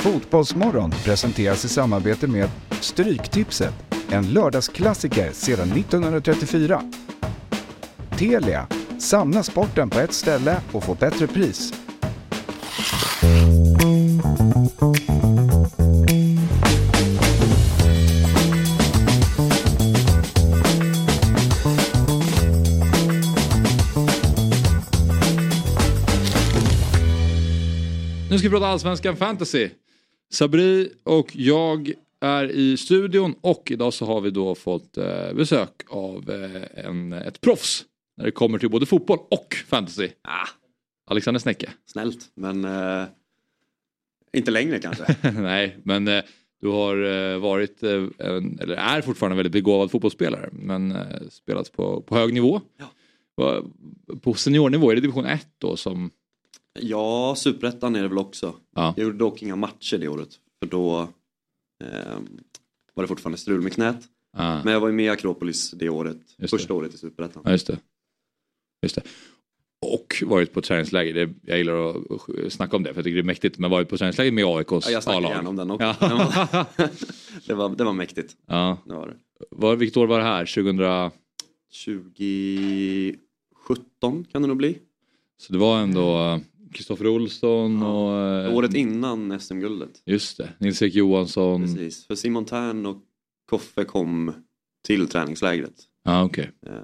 Fotbollsmorgon presenteras i samarbete med Stryktipset, en lördagsklassiker sedan 1934. Telia, samla sporten på ett ställe och få bättre pris. Nu ska vi prata Allsvenskan Fantasy. Sabri och jag är i studion och idag så har vi då fått eh, besök av eh, en, ett proffs när det kommer till både fotboll och fantasy. Ah, Alexander Snäcke. snällt, men eh, inte längre kanske. Nej, men eh, du har eh, varit, eh, en, eller är fortfarande en väldigt begåvad fotbollsspelare men eh, spelat på, på hög nivå. Ja. På seniornivå, är det division 1 då som... ja, superettan är det väl också. Ja. Jag gjorde dock inga matcher det året. För då eh, var det fortfarande strul med knät. Ah, Men jag var ju med i Akropolis det året. Just det. första året i superettan. Ja, just det. Just det. Och varit på träningsläger. Det, jag gillar att snacka om det för jag tycker det är mäktigt. Men varit på träningsläger med AIKs Ja, jag snackar gärna om den också. Den var, det, var, det var mäktigt. ja. Det var det. Var, vilket år var det här? 2000? 2017 kan det nog bli. Så det var ändå Kristoffer Olsson och... eh, Året innan SM-guldet. Just det. Nils-Erik Johansson. Precis. För Simon Tern och Koffe kom till träningslägret. Ja, okej. Ehm,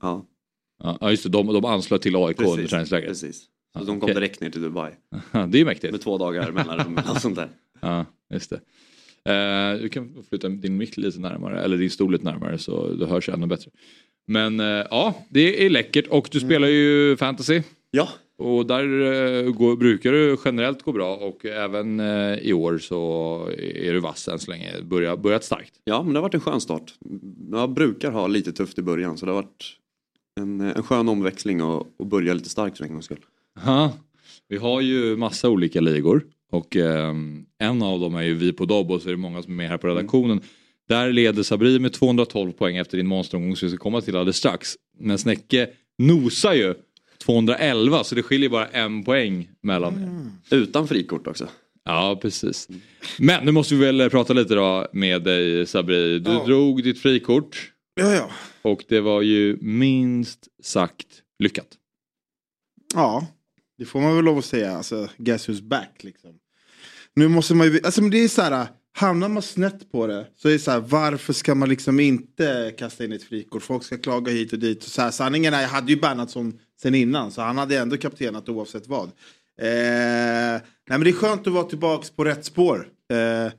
Ja, Ja, ja, just det. De, de anslöt till AIK under precis. träningslägret. precis. Så Ja, de kom okej. direkt ner till Dubai. Ja, det är mäktigt. Med två dagar mellanrum eller sånt där. Ja, just det. Eh, du kan flytta din mick lite närmare, eller din stol lite närmare så du hörs ännu bättre. Men eh, ja, det är läckert och du spelar ju fantasy. Ja, Och där eh, går, brukar det generellt gå bra och även eh, i år så är du vass än så länge. Börjat, börjat starkt. ja, men det har varit en skön start. Jag brukar ha lite tufft i början så det har varit en, en skön omväxling och, och börja lite starkt för en gångs skull. Ja, vi har ju massa olika ligor och ehm, en av dem är ju vi på Dobb och så är det många som är med här på redaktionen. Där leder Sabri med 212 poäng efter din monsteromgång som vi ska komma till alldeles strax. Men Snäcke nosar ju 211 så det skiljer bara en poäng mellan er. Utan frikort också. Ja, precis. Men nu måste vi väl prata lite då med dig Sabri. Du Ja. drog ditt frikort Ja, ja. och det var ju minst sagt lyckat. Ja, det får man väl lov att säga. Alltså, guess who's back liksom. Nu måste man ju, alltså det är så här, hamnar man snett på det så är det så här, varför ska man liksom inte kasta in ett frikort? Folk ska klaga hit och dit. Och så här, sanningen är, jag hade ju Bernhardsson sen innan så han hade ändå kaptenat oavsett vad. Eh, nej men det är skönt att vara tillbaks på rätt spår. Eh,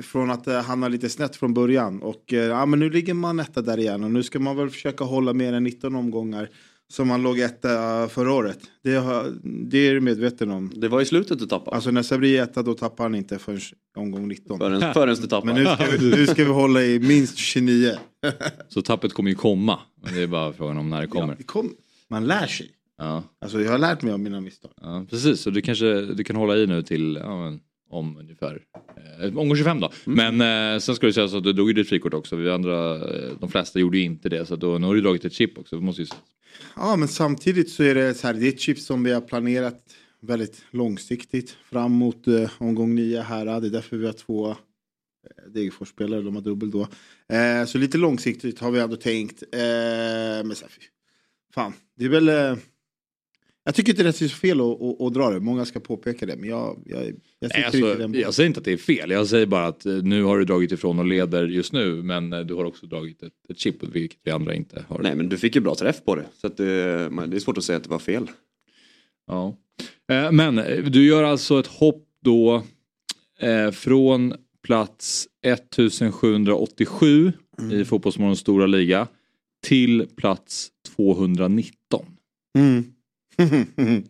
från att eh, hamna lite snett från början. Och eh, ja, men nu ligger man etta där igen och nu ska man väl försöka hålla mer än 19 omgångar som man låg etta förra året. Det, har, det är du medveten om. Det var i slutet du tappade. Alltså när Sabri är etta då tappar han inte förrän omgång 19. Förrän, förrän du tappade. Men nu ska, vi, nu ska vi hålla i minst 29. Så tappet kommer ju komma. Men det är bara frågan om när det kommer. Det kom, man lär sig. Ja. Alltså jag har lärt mig av mina misstag. Ja, precis, så du kanske du kan hålla i nu till ja, men, om ungefär eh, omgång 25 då. Men eh, sen ska det sägas att du drog ju ditt frikort också. Vi andra, eh, de flesta gjorde ju inte det. Så då, nu har du dragit ett chip också. Vi måste ju... Ja men samtidigt så är det så här, det är ett chip som vi har planerat väldigt långsiktigt fram mot eh, omgång 9 här. Det är därför vi har två eh, Degerfors-spelare, de har dubbel då. Eh, så lite långsiktigt har vi ändå tänkt. Men så här, fan, det är väl... Eh, jag tycker inte det är så fel att, att, att dra det, många ska påpeka det. Men jag, jag, jag Nej, alltså, den jag säger inte att det är fel. Jag säger bara att eh, nu har du dragit ifrån och leder just nu. Men eh, du har också dragit ett, ett chip vilket vi andra inte har. Nej men du fick ju bra träff på det. Så att det, men det är svårt att säga att det var fel. Ja. Eh, Men eh, du gör alltså ett hopp då eh, från plats 1787 i Fotbollsmorgons stora liga till plats 219. Mm.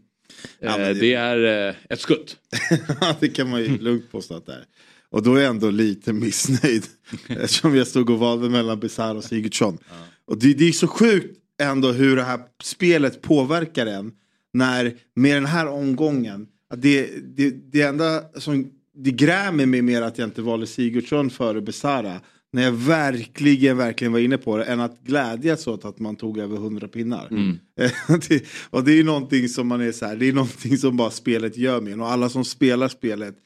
Eh, Ja, men det... det- är eh, ett skutt. det kan man ju lugnt påstå att det är. Och då är jag ändå lite missnöjd. Eftersom jag stod och valde mellan Bizarre och Sigurdsson. Och det, det är så sjukt ändå hur det här spelet påverkar en. När med den här omgången. Att det, det, det enda som det grämer mig mer att jag inte valde Sigurdsson före Besara. När jag verkligen, verkligen var inne på det. Än att glädjas åt att man tog över 100 pinnar. Mm. det, och det är någonting som man är så här, det är någonting som bara spelet gör med. Och alla som spelar spelet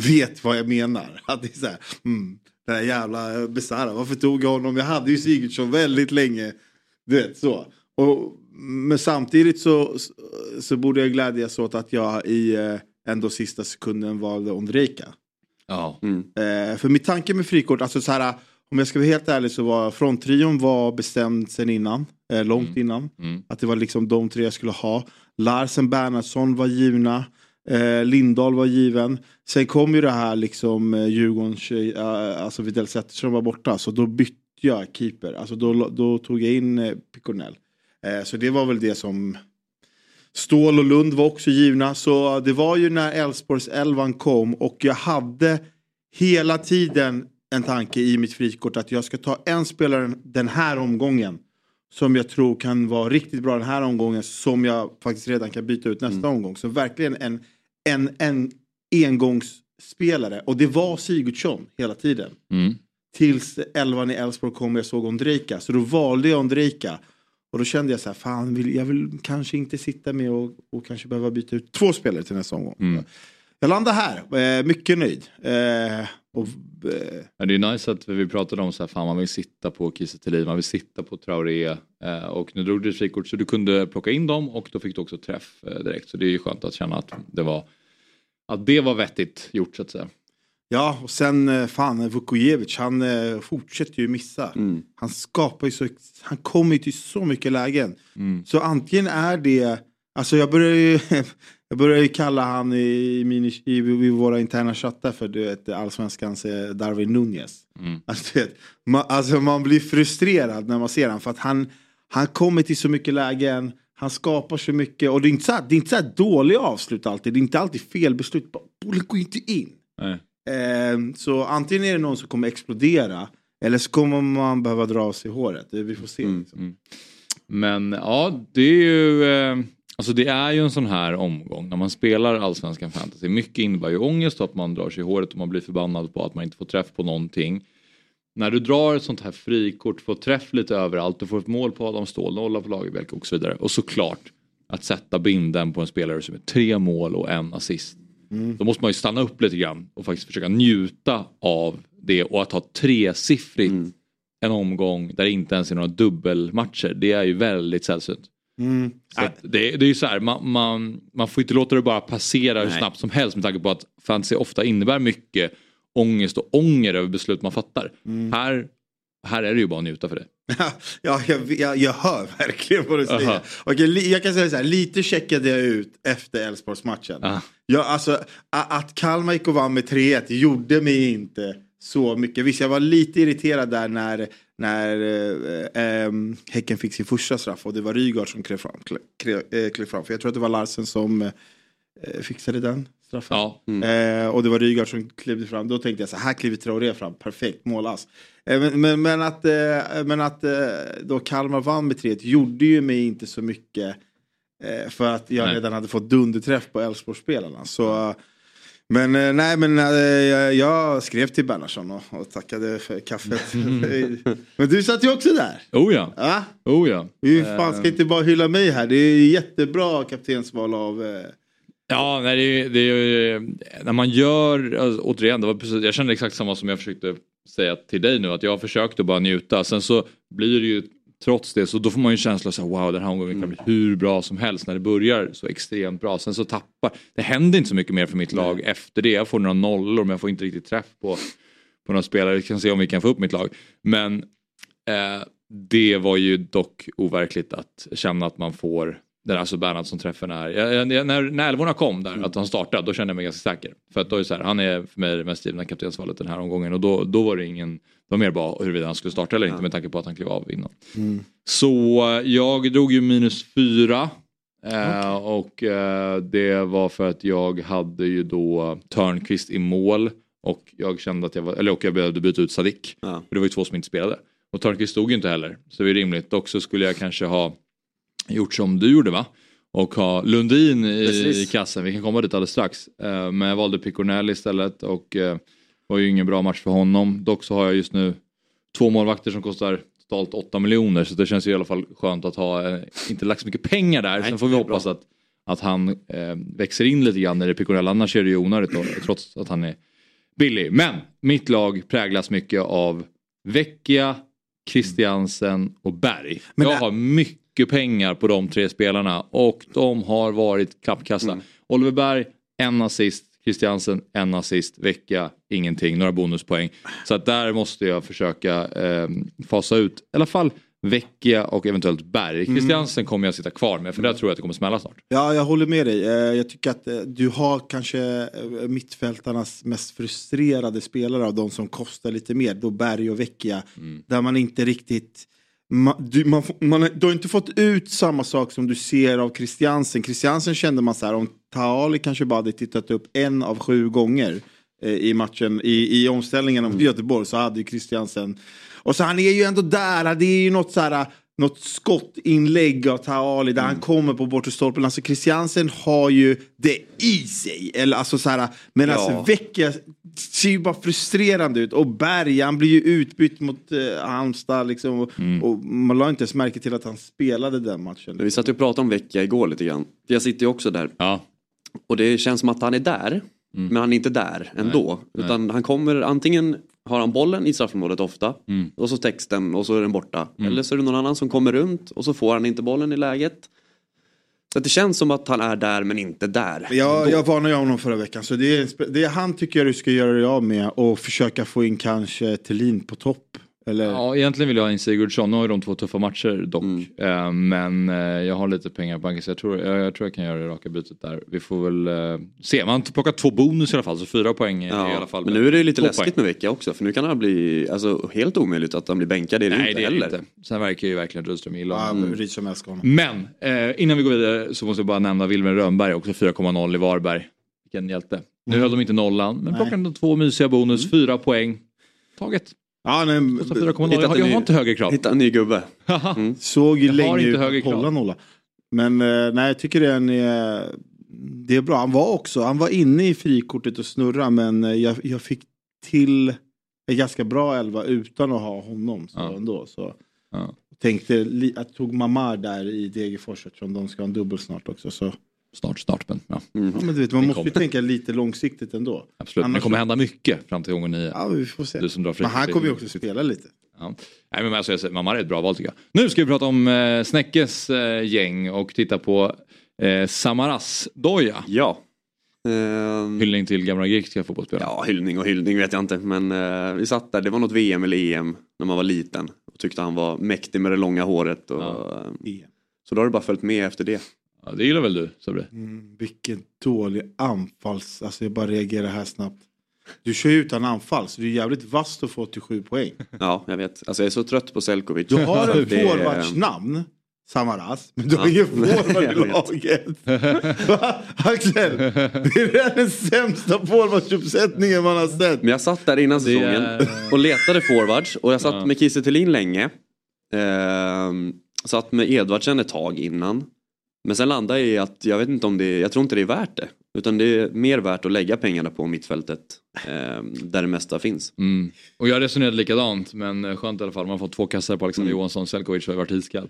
vet vad jag menar. Att det är så här, mm, den här jävla Besara, varför tog jag honom? Jag hade ju Sigurdsson väldigt länge. Du vet så. Och, men samtidigt så, så borde jag glädjas åt att jag i eh, ändå sista sekunden valde Ondrejka. Ja. Mm. Eh, för mitt tanke med frikort, alltså så här, om jag ska vara helt ärlig så var fronttrion var bestämd sen innan, eh, långt innan. Mm. Att det var liksom de tre jag skulle ha. Larsen, Bernhardsson var givna. Eh, Lindahl var given. Sen kom ju det här liksom eh, Djurgårdens, eh, alltså Widell Zetterström var borta. Så då bytte jag keeper. Alltså då, då tog jag in eh, Picornell. Eh, så det var väl det som Stål och Lund var också givna. Så det var ju när Elfsborgs elvan kom och jag hade hela tiden en tanke i mitt frikort att jag ska ta en spelare den här omgången som jag tror kan vara riktigt bra den här omgången som jag faktiskt redan kan byta ut nästa omgång. Så verkligen en, en, en engångsspelare och det var Sigurdsson hela tiden. Mm. Tills elvan i Elfsborg kom och jag såg Ondrejka. Så då valde jag Ondrejka. Och då kände jag så här, fan vill, jag vill kanske inte sitta med och, och kanske behöva byta ut två spelare till nästa omgång. Mm. Jag landar här, eh, mycket nöjd. Eh, och, eh, Ja, det är nice att vi pratade om så här, fan man vill sitta på Kiese man vill sitta på Traoré och nu drog du ett frikort så du kunde plocka in dem och då fick du också träff direkt så det är ju skönt att känna att det var att det var vettigt gjort så att säga. Ja, och sen eh, fan Vukojevic, han eh, fortsätter ju missa. Mm. Han skapar ju så, han kommer ju till så mycket lägen. Mm. Så antingen är det, alltså jag börjar ju, jag börjar ju kalla han i, min, i, i våra interna chattar för du vet allsvenskans eh, Darwin Nunez. Mm. Alltså, vet, man, alltså man blir frustrerad när man ser honom för att han, han kommer till så mycket lägen, han skapar så mycket och det är inte så här, det är inte så här dåliga avslut alltid, det är inte alltid fel beslut, bollen går inte in. Nej. Eh, så antingen är det någon som kommer explodera eller så kommer man behöva dra av sig håret. Vi får se. Mm, liksom. Men ja, det är ju eh, Alltså det är ju en sån här omgång när man spelar allsvenskan fantasy. Mycket innebär ju ångest att man drar sig i håret och man blir förbannad på att man inte får träff på någonting. När du drar ett sånt här frikort, får träff lite överallt, du får ett mål på Adam Ståhl, nolla på Lagerbjälke och så vidare. Och såklart att sätta binden på en spelare som är tre mål och en assist. Då måste man ju stanna upp lite grann och faktiskt försöka njuta av det och att ha tresiffrigt en omgång där det inte ens är några dubbelmatcher. Det är ju väldigt sällsynt. Mm. Det, det är ju så här, man, man, man får inte låta det bara passera hur Nej. snabbt som helst med tanke på att fantasy ofta innebär mycket ångest och ånger över beslut man fattar. Här, här är det ju bara att njuta för det. ja, jag, jag, jag hör verkligen vad du säger. Aha. Okej, li, jag kan säga så här, lite checkade jag ut efter Elfsborgsmatchen. Ah. Ja, alltså, a- att Kalmar gick och vann med 3-1 gjorde mig inte så mycket. Visst, jag var lite irriterad där när, när eh, ehm, Häcken fick sin första straff och det var Rygaard som klev fram, klev, eh, klev fram. För jag tror att det var Larsen som eh, fixade den straffen. Ja, Eh, och det var Rygaard som klev fram. Då tänkte jag så här, här kliver Traoré fram, perfekt målas. Eh, men, men, men att, eh, men att eh, då Kalmar vann med 3 gjorde ju mig inte så mycket. Eh, för att jag Nej. redan hade fått dunderträff på Elfsborgsspelarna. Så, men eh, nej, men eh, jag, jag skrev till Bernhardsson och, och tackade för kaffet. men du satt ju också där. oh ja. Ja? Oh ja. Hur fan ska Eh, inte bara hylla mig här? Det är jättebra kaptensval av... Ja, nej, det, är- det är när man gör, alltså, återigen, det var precis, jag kände exakt samma som jag försökte säga till dig nu, att jag försökte bara njuta. Sen så blir det ju trots det, så då får man ju en känsla av att wow, den här omgången kan bli hur bra som helst när det börjar så extremt bra. Sen så tappar, det händer inte så mycket mer för mitt lag efter det. Jag får några nollor men jag får inte riktigt träff på, på några spelare. Vi kan se om vi kan få upp mitt lag. Men eh, det var ju dock overkligt att känna att man får den alltså Bernhardsson-träffen är, jag, jag, när, när älvorna kom där, att han startade, då kände jag mig ganska säker. För att då är så här, han är för mig det mest givna kaptensvalet den här omgången och då, då var det ingen, det var mer bara huruvida han skulle starta eller inte med tanke på att han klev av innan. Så eh, jag drog ju minus fyra. Eh, och eh, det var för att jag hade ju då Törnqvist i mål och jag kände att jag var, eller och jag behövde byta ut Sadik. Ja. För det var ju två som inte spelade. Och Törnqvist stod ju inte heller. Så det är rimligt. Och så skulle jag kanske ha gjort som du gjorde va? Och ha Lundin i, i kassen. Vi kan komma dit alldeles strax. Eh, men jag valde Picornell istället och eh, var ju ingen bra match för honom. Dock så har jag just nu två målvakter som kostar totalt 8 miljoner. Så det känns ju i alla fall skönt att ha, eh, inte lagt så mycket pengar där. Nej, Sen får vi är hoppas att, att han eh, växer in lite grann i det Picornell. Annars är det ju onödigt då, trots att han är billig. Men mitt lag präglas mycket av Vecchia, Christiansen och Berg. Men jag har mycket pengar på de tre spelarna och de har varit klappkassa. Mm. Oliver Berg, en assist. Christiansen, en assist. Vecchia, ingenting. Några bonuspoäng. Så att där måste jag försöka eh, fasa ut i alla fall Vecchia och eventuellt Berg. Mm. Christiansen kommer jag sitta kvar med för där tror jag att det kommer smälla snart. Ja, jag håller med dig. Eh, Jag tycker att eh, du har kanske eh, mittfältarnas mest frustrerade spelare av de som kostar lite mer. Då Berg och Vecchia. Där man inte riktigt... Man, du, man, man, har- du har inte fått ut samma sak som du ser av Christiansen. Christiansen kände man så här, om Taali kanske bara hade tittat upp en av sju gånger eh, i matchen, i, i omställningen om Göteborg så hade ju Christiansen... Och så han är ju ändå där, det är ju något så här något skottinlägg av Taali där han kommer på bortre stolpen. Alltså Christiansen har ju det i sig. Eller alltså så här, men Ja. alltså Vecchia ser ju bara frustrerande ut. Och Berg, han blir ju utbytt mot eh, Halmstad liksom. Och, och man la inte ens märke till att han spelade den matchen. Vi satt ju och pratade om Vecchia igår lite grann. För Jag sitter ju också där. Ja. Och det känns som att han är där. Men han är inte där ändå. Nej. Utan han kommer, antingen har han bollen i straffområdet ofta. Och så texten och så är den borta. Eller så är det någon annan som kommer runt och så får han inte bollen i läget. Så att det känns som att han är där men inte där. Jag, jag varnade ju honom förra veckan. Så det är, det är han tycker jag du ska göra dig av med. Och försöka få in kanske Thelin på topp. Eller? Ja, egentligen vill jag ha in Sigurdsson. Nu har ju de två tuffa matcher dock. Mm. Eh, men eh, jag har lite pengar på banken så jag tror jag, jag tror jag kan göra det raka bytet där. Vi får väl eh, se. Man har plockat två bonus i alla fall så fyra poäng är i alla Ja, fall. men nu är det lite läskigt poäng. med Vecchia också. För nu kan han bli, alltså helt omöjligt att han blir bänkad. Det Nej inte det är det heller. inte. Sen verkar ju verkligen Rydström gilla Ja, honom. Älskar honom. Men eh, innan vi går vidare så måste jag bara nämna Wilmer Rönnberg också 4,0 i Varberg. Vilken hjälte. Nu höll de inte nollan men plockade ändå två mysiga bonus, fyra poäng. Taget. Ja, nej, Kostar 4,0. Hittat Jag, har- jag har inte högre krav. Hitta en ny gubbe. såg ju länge ut att hålla nolla. Men eh, nej, jag tycker den är, det är bra. Han var också, han var inne i frikortet och snurra men eh, jag, jag fick till en ganska bra elva utan att ha honom. Så Ja. ändå, så. Ja. Tänkte, jag tog Mamar där i Degerfors eftersom de ska ha en dubbel snart också. Så. Snart, snart men ja, Mm. Ja, men du vet, man måste ju tänka lite långsiktigt ändå. absolut. Men det Annars- kommer hända mycket fram till gången nio. Ja, vi får se. Du som drar Men han kommer ju också spela lite. Ja. Nej, men alltså, jag säger, Mamma är ett bra val tycker jag. Nu ska vi prata om eh, Snäckes eh, gäng och titta på eh, Samaras Doja. Ja. Ehm, Hyllning till gamla grekiska fotbollsspelare. Ja, hyllning och hyllning vet jag inte. Men eh, vi satt där, det var något VM eller EM när man var liten. Och tyckte han var mäktig med det långa håret. Och, Ja. eh, Så då har det bara följt med efter det. Ja, det gillar väl du Sabri? Mm, vilken dålig anfalls... Alltså jag bara reagerar här snabbt. Du kör ju utan anfall så det är jävligt vasst att få 87 poäng. Ja, jag vet. Alltså jag är så trött på Selkovic. Du har en Det är- forwardsnamn, Samaras, men du har Ja. ingen forward i laget. Axel, det är den sämsta forwardsuppsättningen man har sett. Men jag satt där innan säsongen är- och letade forwards och jag satt Ja. med Kiese länge. Ehm, satt med Edvardsen ett tag innan. Men sen landade jag i att jag vet inte om det jag tror inte det är värt det. Utan det är mer värt att lägga pengarna på mittfältet ehm, där det mesta finns. Mm. Och jag resonerade likadant men eh, skönt i alla fall. Man har fått två kassar på Alexander Mm. Johansson. Selkovic har ju varit iskall.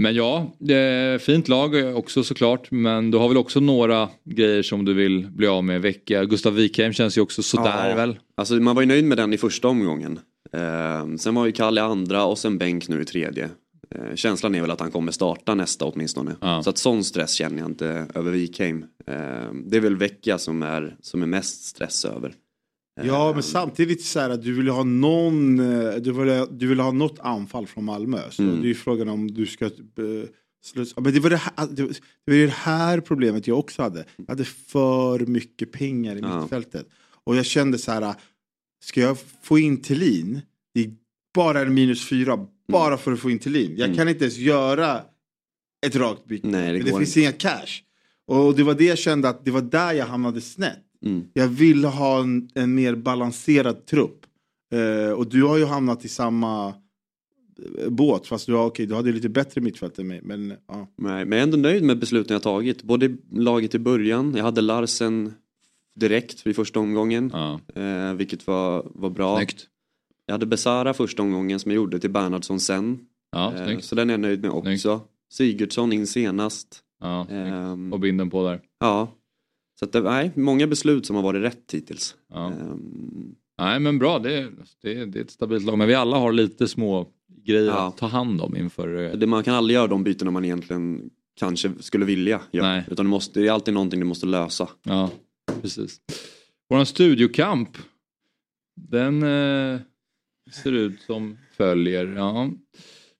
Men ja, är fint lag också såklart. Men du har väl också några grejer som du vill bli av med. Vecka. Gustav Wikheim känns ju också sådär Ja. väl. Alltså man var ju nöjd med den i första omgången. Ehm, sen var ju Kalle andra och sen Bänk nu i tredje. Ehm, känslan är väl att han kommer starta nästa åtminstone. Ja. Så att sån stress känner jag inte över Wikheim. Ehm, det är väl Vecchia som är, som är mest stress över. Ja, Ehm, men samtidigt så här att du vill ha någon, eh, du vill, du vill ha något anfall från Malmö. Så Mm. det är ju frågan om du ska eh, slussa. Men det var det, här, det var det var ju det här problemet jag också hade. Jag hade för mycket pengar i Ja. mittfältet. Och jag kände så här, ska jag få in Thelin, det är bara en minus fyra, bara för att få in Thelin. Jag Mm. kan inte ens göra ett rakt byte. Nej, det Men det finns inte. inga cash. Och det var det jag kände att det var där jag hamnade snett. Mm. Jag vill ha en, en mer balanserad trupp. Eh, och du har ju hamnat i samma eh, båt fast du, har, okej, du hade lite bättre mittfält än mig. Men, ja. Nej, men jag är ändå nöjd med besluten jag tagit. Både laget i början, jag hade Larsen direkt i första omgången. Ja. Eh, vilket var, var bra. Snyggt. Jag hade Besara första omgången som jag gjorde till Bernhardsson sen. Ja, Eh, så den är jag nöjd med också. Snyggt. Sigurdsson in senast. Ja. Ehm, Och binden på där. ja. Så att det, nej, många beslut som har varit rätt hittills. Ja. Ehm, Nej men bra, det det, det är ett stabilt lag. Men vi alla har lite små grejer Ja. att ta hand om inför... eh, det, man kan aldrig göra de bytena man egentligen kanske skulle vilja göra. Nej. Utan det, måste, det är alltid någonting du måste lösa. Ja, precis. Vår studiokamp. Den eh, ser ut som följer. Ja.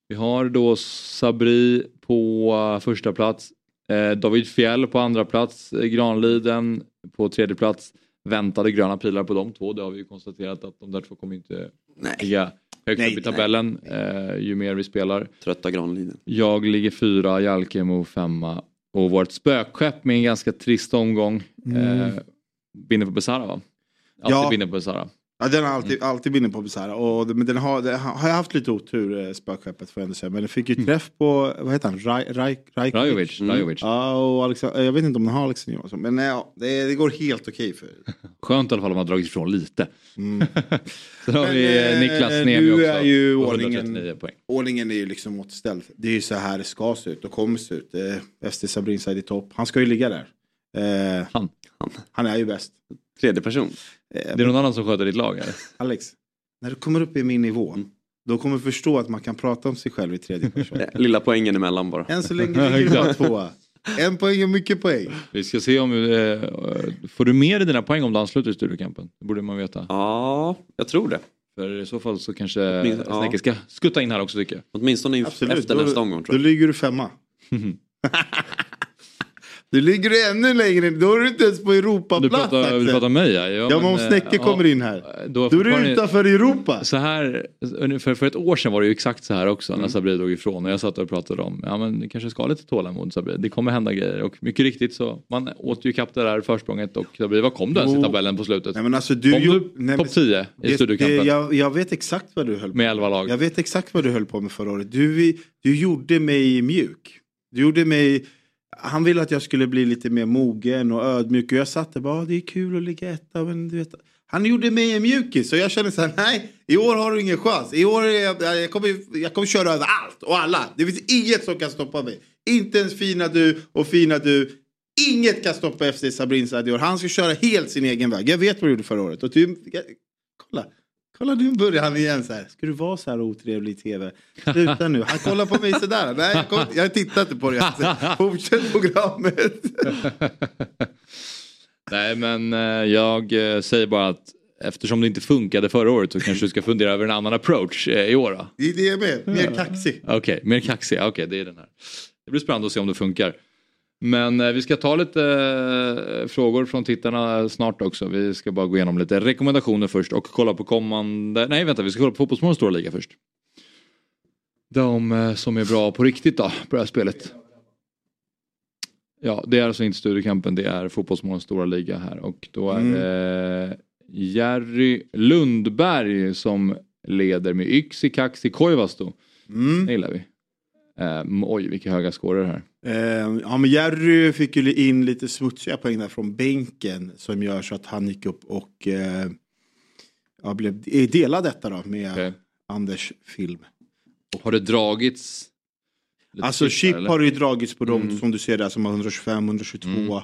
Vi har då Sabri på eh, första plats. Eh, David Fjell på andra plats. Eh, Granliden på tredje plats. Väntade gröna pilar på de två. Det har vi ju konstaterat att de där två kommer inte Nej. ligga högt Nej, upp i tabellen eh, ju mer vi spelar. Trötta Granliden. Jag ligger fyra, Jalkemo femma och vårt spökskepp med en ganska trist omgång eh, vinner på Besara va? Alltid Ja. vinner på Besara. Ja, den har alltid, alltid vunnit på Bizarra. Och, men den har, den har jag haft lite otur, eh, spökskeppet får jag ändå säga. Men den fick ju träff på, vad heter han, Raj, Raj, Raj, Rajovic. Mm. Rajovic. Ja, och Alexander, jag vet inte om den har Alexander Johansson. Men ja, det, det går helt okej för Skönt i alla fall om man har dragit ifrån lite. mm. Sen har Men, vi eh, eh, Niklas du Niemi också. är ju ordningen- 139 poäng. Ordningen är ju liksom återställd. Det är ju så här det ska se ut och kommer se ut. Eh, SD Sabrin Said i topp. Han ska ju ligga där. Eh, Han. han är ju bäst. Tredje person. Eh, Det är någon annan som sköter ditt lag eller? Alex, när du kommer upp i min nivå. Då kommer du förstå att man kan prata om sig själv i tredje person. Eh, Lilla poängen emellan bara. Än så länge ligger du bara tvåa. En poäng är mycket poäng. Vi ska se om... Eh, får du mer i dina poäng om du ansluter i studiokampen? Det borde man veta. Ja, jag tror det. För i så fall så kanske Åtminstone- ja. Snäcke ska skutta in här också tycker jag. Åtminstone Absolut. efter Då- nästa omgång Då tror jag. ligger du femma. Du ligger du ännu längre Då är du inte ens på Du Europaplats pratar, du pratar mig ja. Ja men om eh, Snäcke ja, kommer in här. Då, Då är du utanför Europa. Så här, ungefär för ett år sedan var det ju exakt så här också Mm. när Sabri drog ifrån och jag satt och pratade om, ja men det kanske ska ha lite tålamod Sabri, det kommer hända grejer och mycket riktigt så man åt ju kapp det där försprånget och Sabri, vad kom du ens i tabellen på slutet? Nej men alltså du... Kom ju- du topp men- 10 i studiokampen jag, jag vet exakt vad du höll på med 11 lag? Jag vet exakt vad du höll på med förra året. Du, du gjorde mig mjuk. Du gjorde mig... Han ville att jag skulle bli lite mer mogen och ödmjuk. Och jag satt där bara, det är kul att ligga etta. Men du vet, han gjorde mig en mjukis. Så jag kände så här, nej, i år har du ingen chans. I år är jag, jag, kommer, jag kommer köra över allt och alla. Det finns inget som kan stoppa mig. Inte ens fina du och fina du. Inget kan stoppa FC Sabrin i år. Han ska köra helt sin egen väg. Jag vet vad du gjorde förra året. Och du, jag, kolla. Kolla nu börjar han igen så här. Ska du vara så här otrevlig i tv? Sluta nu. Han kollar på mig sådär. Nej, jag, kom, jag tittar inte på det. Alltså, Fortsätt programmet. Nej men eh, jag eh, säger bara att eftersom det inte funkade förra året så kanske du ska fundera över en annan approach eh, i år då? Det är det jag med. Mer kaxig. Okej, mer kaxig. Okej, det är den här. Det blir spännande att se om det funkar. Men eh, vi ska ta lite eh, frågor från tittarna snart också. Vi ska bara gå igenom lite rekommendationer först och kolla på kommande... Nej vänta, vi ska kolla på Fotbollsmorgons stora liga först. De eh, som är bra på riktigt då, på det här spelet. Ja, det är alltså inte Studiokampen, det är Fotbollsmorgons stora liga här och då är Mm. det Jerry Lundberg som leder med Yksi, Kaxi, Koivasto. Mm. Det gillar vi. Eh, oj, vilka höga scorer här. Eh, ja, men Jerry fick ju in lite smutsiga poäng där från bänken. Som gör så att han gick upp och eh, ja, blev delad detta då med Okej. Anders film. Har det dragits? Alltså chip där, har ju dragits på dem Mm. som du ser där som har 125, 122. Mm.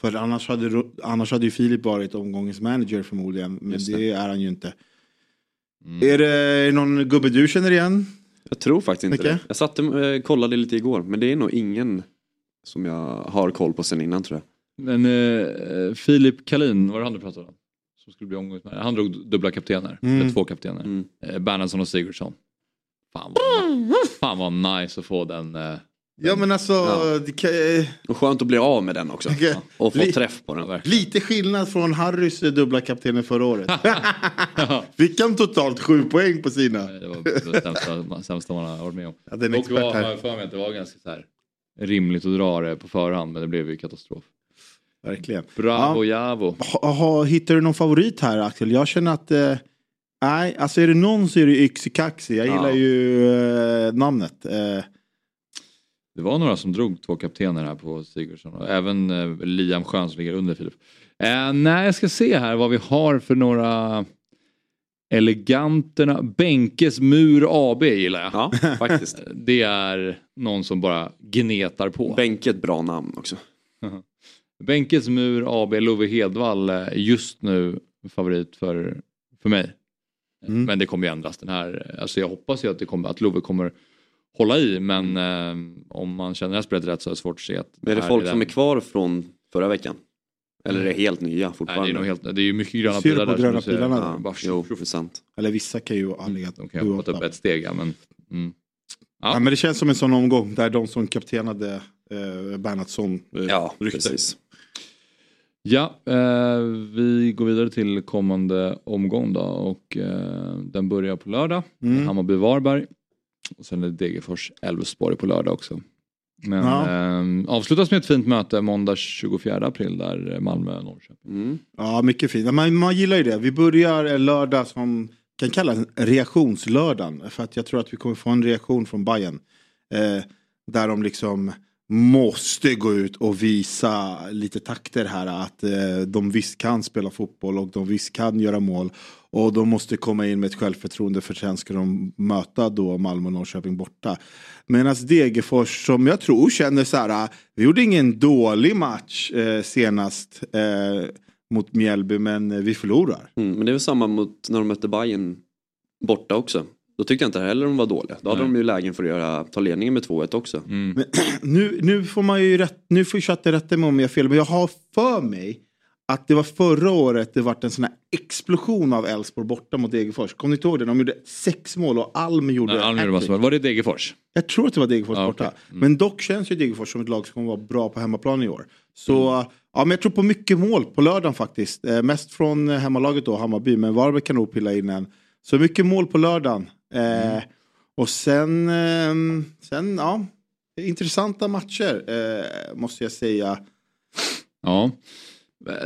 För annars hade, annars hade ju Filip varit omgångens manager förmodligen. Men det. det. är han ju inte. Mm. Är det någon gubbe du känner igen? Jag tror faktiskt inte Okej. det. Jag satt och eh, kollade lite igår men det är nog ingen som jag har koll på sen innan tror jag. Men eh, Filip Kalin, var det han du pratade om? Som skulle bli omgångsmanager. Han drog dubbla kaptener, Mm. eller två kaptener. Mm. Eh, Bernhardsson och Sigurdsson. Fan vad, fan vad nice att få den. Eh, Ja men alltså, Ja. det kan, eh, Och skönt att bli av med den också. Okej. Och få Li- träff på ja, den. verkligen. lite skillnad från Harrys dubbla kaptener förra året. Fick han totalt sju poäng på sina? Det var det sämsta, sämsta man har varit med om. Ja, det är en Och expert var, här. för mig att det var ganska så här rimligt att dra det på förhand men det blev ju katastrof. Verkligen. Bravo Javo. Ha, ha, hittar du någon favorit här Axel? Jag känner att eh, nej, alltså är det någon så är det Yxi Kaxi. Jag Ja. gillar ju eh, namnet. Eh, Det var några som drog två kaptener här på Sigurdsson och även eh, Liam Schön som ligger under Filip. Eh, nej, jag ska se här vad vi har för några eleganterna. Bänkes Mur AB gillar jag. Ja, faktiskt. Det är någon som bara gnetar på. Bänke ett bra namn också. Benkes mur AB Love Hedvall är just nu favorit för, för mig. Mm. Men det kommer ju ändras den här. Alltså jag hoppas ju att, det kommer, att Love kommer hålla i men eh, om man känner spelet rätt så är det svårt att se att... Men är det folk den- som är kvar från förra veckan? Eller är det helt nya Nej, det fortfarande? är nog helt, det är ju mycket gröna Ser du pilar på där. gröna du ser. pilarna Ja? Bara, jo, det är sant. Eller vissa kan ju ha legat de kan ju ha fått upp ett steg ja, men... Mm. Ja. Ja, men det känns som en sån omgång där de som kaptenade eh, Bernhardsson eh, Ja, precis. Ja, eh, vi går vidare till kommande omgång då och eh, den börjar på lördag. Mm. Hammarby-Varberg. Och sen är det Degerfors-Elfsborg på lördag också. Men Ja. eh, avslutas med ett fint möte måndag 24 april där eh, Malmö-Norrköping. Mm. Ja, mycket fint. Man, man gillar ju det. Vi börjar lördag som kan kallas reaktionslördagen. För att jag tror att vi kommer få en reaktion från Bayern eh, Där de liksom måste gå ut och visa lite takter här. Att eh, de visst kan spela fotboll och de visst kan göra mål. Och de måste komma in med ett självförtroende för sen ska de möta då Malmö och Norrköping borta. Medan Degerfors som jag tror känner så här. Vi gjorde ingen dålig match eh, senast. Eh, mot Mjällby men eh, vi förlorar. Mm, men det är väl samma mot när de mötte Bayern borta också. Då tyckte jag inte heller de var dåliga. Då hade Nej. de ju lägen för att göra, ta ledningen med 2-1 också. Mm. Nu, nu får man ju rätt, nu får chatten rätta mig om jag har fel men jag har för mig att det var förra året det vart en sån här explosion av Elfsborg borta mot Degerfors. Kommer ni inte ihåg det? De gjorde sex mål och Alm gjorde Nej, Alm gjorde. Var det Degerfors? Jag tror att det var Degerfors Ja, borta. okej. Mm. Men dock känns ju Degerfors som ett lag som kommer vara bra på hemmaplan i år. Så Mm. ja, men jag tror på mycket mål på lördagen faktiskt. Eh, mest från eh, hemmalaget då, Hammarby. Men Varberg kan nog pilla in en. Så mycket mål på lördagen. Eh, Mm. Och sen, eh, sen, ja, intressanta matcher eh, måste jag säga. Ja,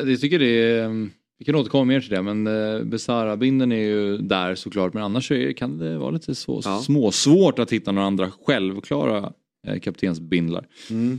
jag tycker det är... Vi kan återkomma mer till det men eh, Besara-binden är ju där såklart men annars är, kan det vara lite så, Ja. småsvårt att hitta några andra självklara eh, kaptensbindlar. Mm.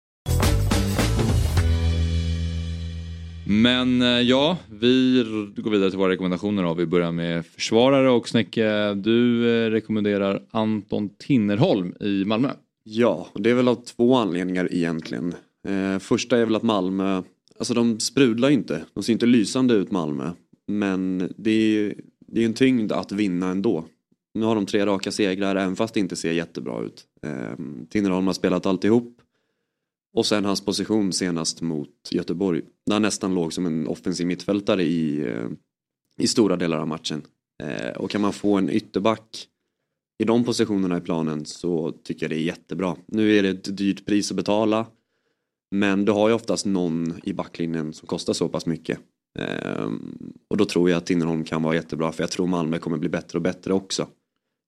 Men eh, ja, vi går vidare till våra rekommendationer då. Vi börjar med försvarare och Snäcke, du eh, rekommenderar Anton Tinnerholm i Malmö. Ja, och det är väl av två anledningar egentligen. Eh, första är väl att Malmö, alltså de sprudlar ju inte. De ser inte lysande ut Malmö. Men det är ju det är en tyngd att vinna ändå. Nu har de tre raka segrar även fast det inte ser jättebra ut. Eh, Tinnerholm har spelat alltihop. Och sen hans position senast mot Göteborg. Där han nästan låg som en offensiv mittfältare i, eh, i stora delar av matchen. Eh, och kan man få en ytterback i de positionerna i planen så tycker jag det är jättebra. Nu är det ett dyrt pris att betala. Men du har ju oftast någon i backlinjen som kostar så pass mycket. Ehm, och då tror jag att Tinnerholm kan vara jättebra för jag tror Malmö kommer bli bättre och bättre också.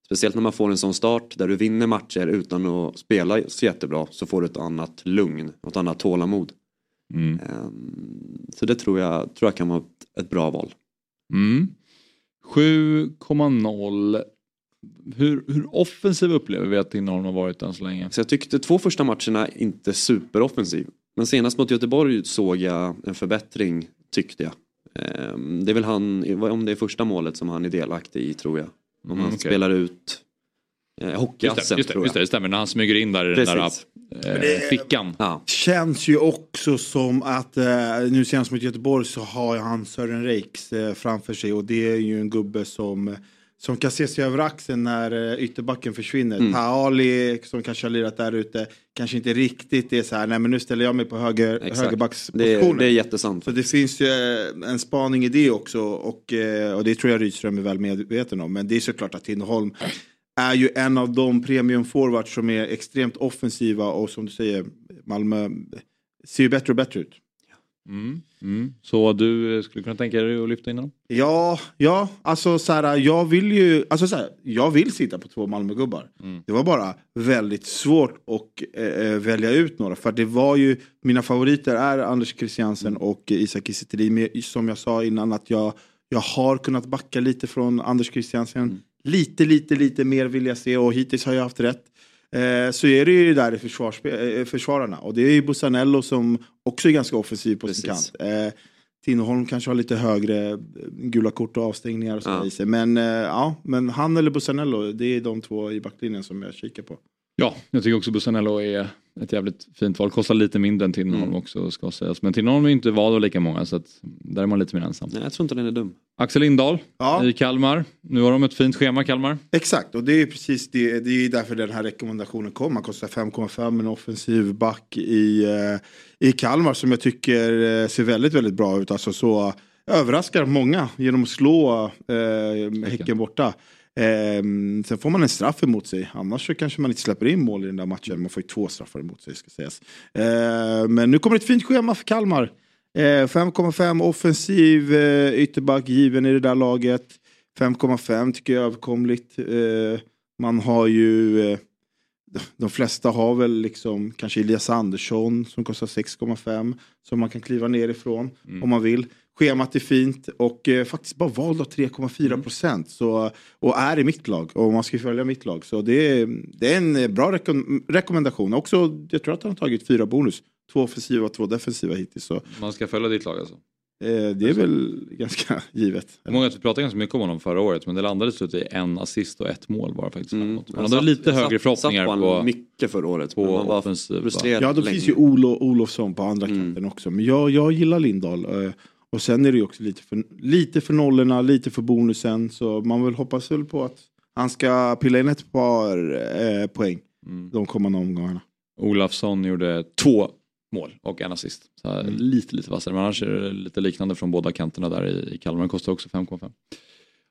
Speciellt när man får en sån start där du vinner matcher utan att spela så jättebra så får du ett annat lugn ett annat tålamod. Mm. Ehm, så det tror jag, tror jag kan vara ett, bra val. Mm. 7,0. Hur, hur offensiv upplever vi att Tinnerholm har varit än så länge? Så jag tyckte två första matcherna inte superoffensiv. Men senast mot Göteborg såg jag en förbättring tyckte jag. Ehm, Det är väl han, om det är första målet som han är delaktig i tror jag. Om Mm, han okej. spelar ut eh, Just hockeyassen det, just, det, tror just det, jag. det stämmer. När han smyger in där i den där eh, fickan. Ja, Känns ju också som att eh, nu senast mot Göteborg så har han Sören Reiks eh, framför sig och det är ju en gubbe som som kan se sig över axeln när eh, ytterbacken försvinner. Mm. Taali som kanske har lirat där ute kanske inte riktigt är så här, nej men nu ställer jag mig på höger, exakt. Det högerbackspositionen. det är jättesant. Så det finns ju eh, en spaning i det också och, eh, och det tror jag Rydström är väl medveten om. Men det är såklart att Tinnerholm är ju en av de premium forwards som är extremt offensiva och som du säger Malmö ser ju bättre och bättre ut. Mm. Mm. Så du eh, skulle kunna tänka dig att lyfta in honom? Ja, ja, alltså så här, jag vill ju, alltså så här, jag vill sitta på två Malmögubbar. Mm. Det var bara väldigt svårt att eh, välja ut några. För det var ju, mina favoriter är Anders Christiansen och Isak Kiese Som jag sa innan att jag, jag har kunnat backa lite från Anders Christiansen. Lite, lite, lite mer vill jag se och hittills har jag haft rätt. Eh, så är det ju där i eh, försvararna. Och det är ju Busanello som också är ganska offensiv på sin Precis. kant. Eh, Tinnerholm kanske har lite högre eh, gula kort och avstängningar och så Ja. i sig. Men, eh, ja, men han eller Busanello, det är de två i backlinjen som jag kikar på. Ja, jag tycker också Busanello är ett jävligt fint val. Kostar lite mindre än Tinnerholm Mm. också ska sägas. Men Tinnerholm är inte vald av lika många så att där är man lite mer ensam. Nej, jag tror inte den är dum. Axel Lindahl Ja. i Kalmar. Nu har de ett fint schema Kalmar. Exakt, och det är precis det. Det är därför den här rekommendationen kom. Han kostar 5,5 en offensiv back i, eh, i Kalmar som jag tycker eh, ser väldigt, väldigt bra ut. Alltså så överraskar många genom att slå eh, Häcken borta. Eh, sen får man en straff emot sig. Annars så kanske man inte släpper in mål i den där matchen. Man får ju två straffar emot sig ska sägas. Eh, men nu kommer ett fint schema för Kalmar. Eh, 5,5 offensiv eh, ytterback given i det där laget. 5,5 tycker jag är överkomligt. Eh, man har ju, eh, de flesta har väl liksom kanske Elias Andersson som kostar 6,5 som man kan kliva ner ifrån om man vill. Schemat är fint och eh, faktiskt bara vald av 3,4 procent så- och är i mitt lag och man ska följa mitt lag. Så det är, det är en eh, bra rekom rekommendation. Också, jag tror att han har tagit fyra bonus. Två offensiva och två defensiva hittills. Så, Man ska följa ditt lag alltså. eh, det är väl ganska givet. Många att vi pratade ganska mycket om honom förra året men det landade slut i en assist och ett mål bara faktiskt. Mm. Man hade satt- lite högre satt- förhoppningar satt på... mycket förra året. på man var offensiv, Ja, då länge. finns ju Olo, Olofsson på andra Mm. kanten också. Men jag, jag gillar Lindahl. eh, Och sen är det ju också lite för, lite för nollorna, lite för bonusen. Så man vill hoppas väl på att han ska pilla in ett par eh, poäng Mm. de kommande omgångarna. Olafsson gjorde två mål och en assist. Så här, Mm. Lite lite vassare men annars är det lite liknande från båda kanterna där i, i Kalmar. Den kostar också 5,5.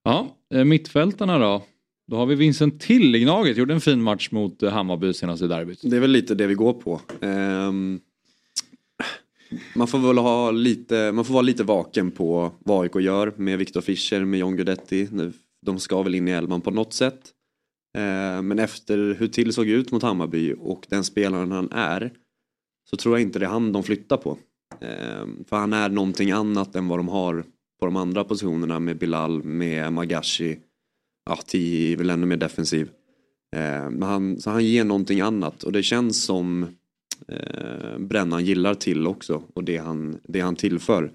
Ja, eh, mittfältarna då. Då har vi Vincent Till i Gnaget. Gjorde en fin match mot eh, Hammarby senast i derbyt. Det är väl lite det vi går på. Ehm, man får väl ha lite, man får vara lite vaken på vad AIK gör med Viktor Fischer, med John Guidetti. De ska väl in i elvan på något sätt. Eh, men efter hur Till såg ut mot Hammarby och den spelaren han är så tror jag inte det är han de flyttar på. Eh, för han är någonting annat än vad de har på de andra positionerna med Bilal, med Magashi. Ja, Ti är väl ännu mer defensiv. Eh, men han, så han ger någonting annat och det känns som eh, Brännan gillar till också och det han, det han tillför.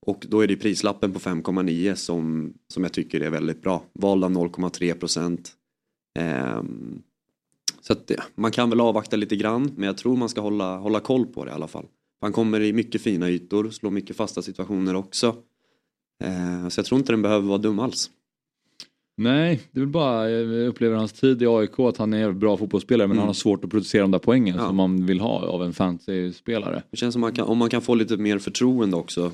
Och då är det prislappen på 5,9 som, som jag tycker är väldigt bra. vald av 0,3 procent. Eh, så att det, man kan väl avvakta lite grann men jag tror man ska hålla, hålla koll på det i alla fall. Han kommer i mycket fina ytor, slår mycket fasta situationer också. Eh, så jag tror inte den behöver vara dum alls. Nej, det är väl bara, jag upplever hans tid i AIK att han är en bra fotbollsspelare men Mm. han har svårt att producera de där poängen Ja. som man vill ha av en fantasy-spelare. Det känns som man kan, om man kan få lite mer förtroende också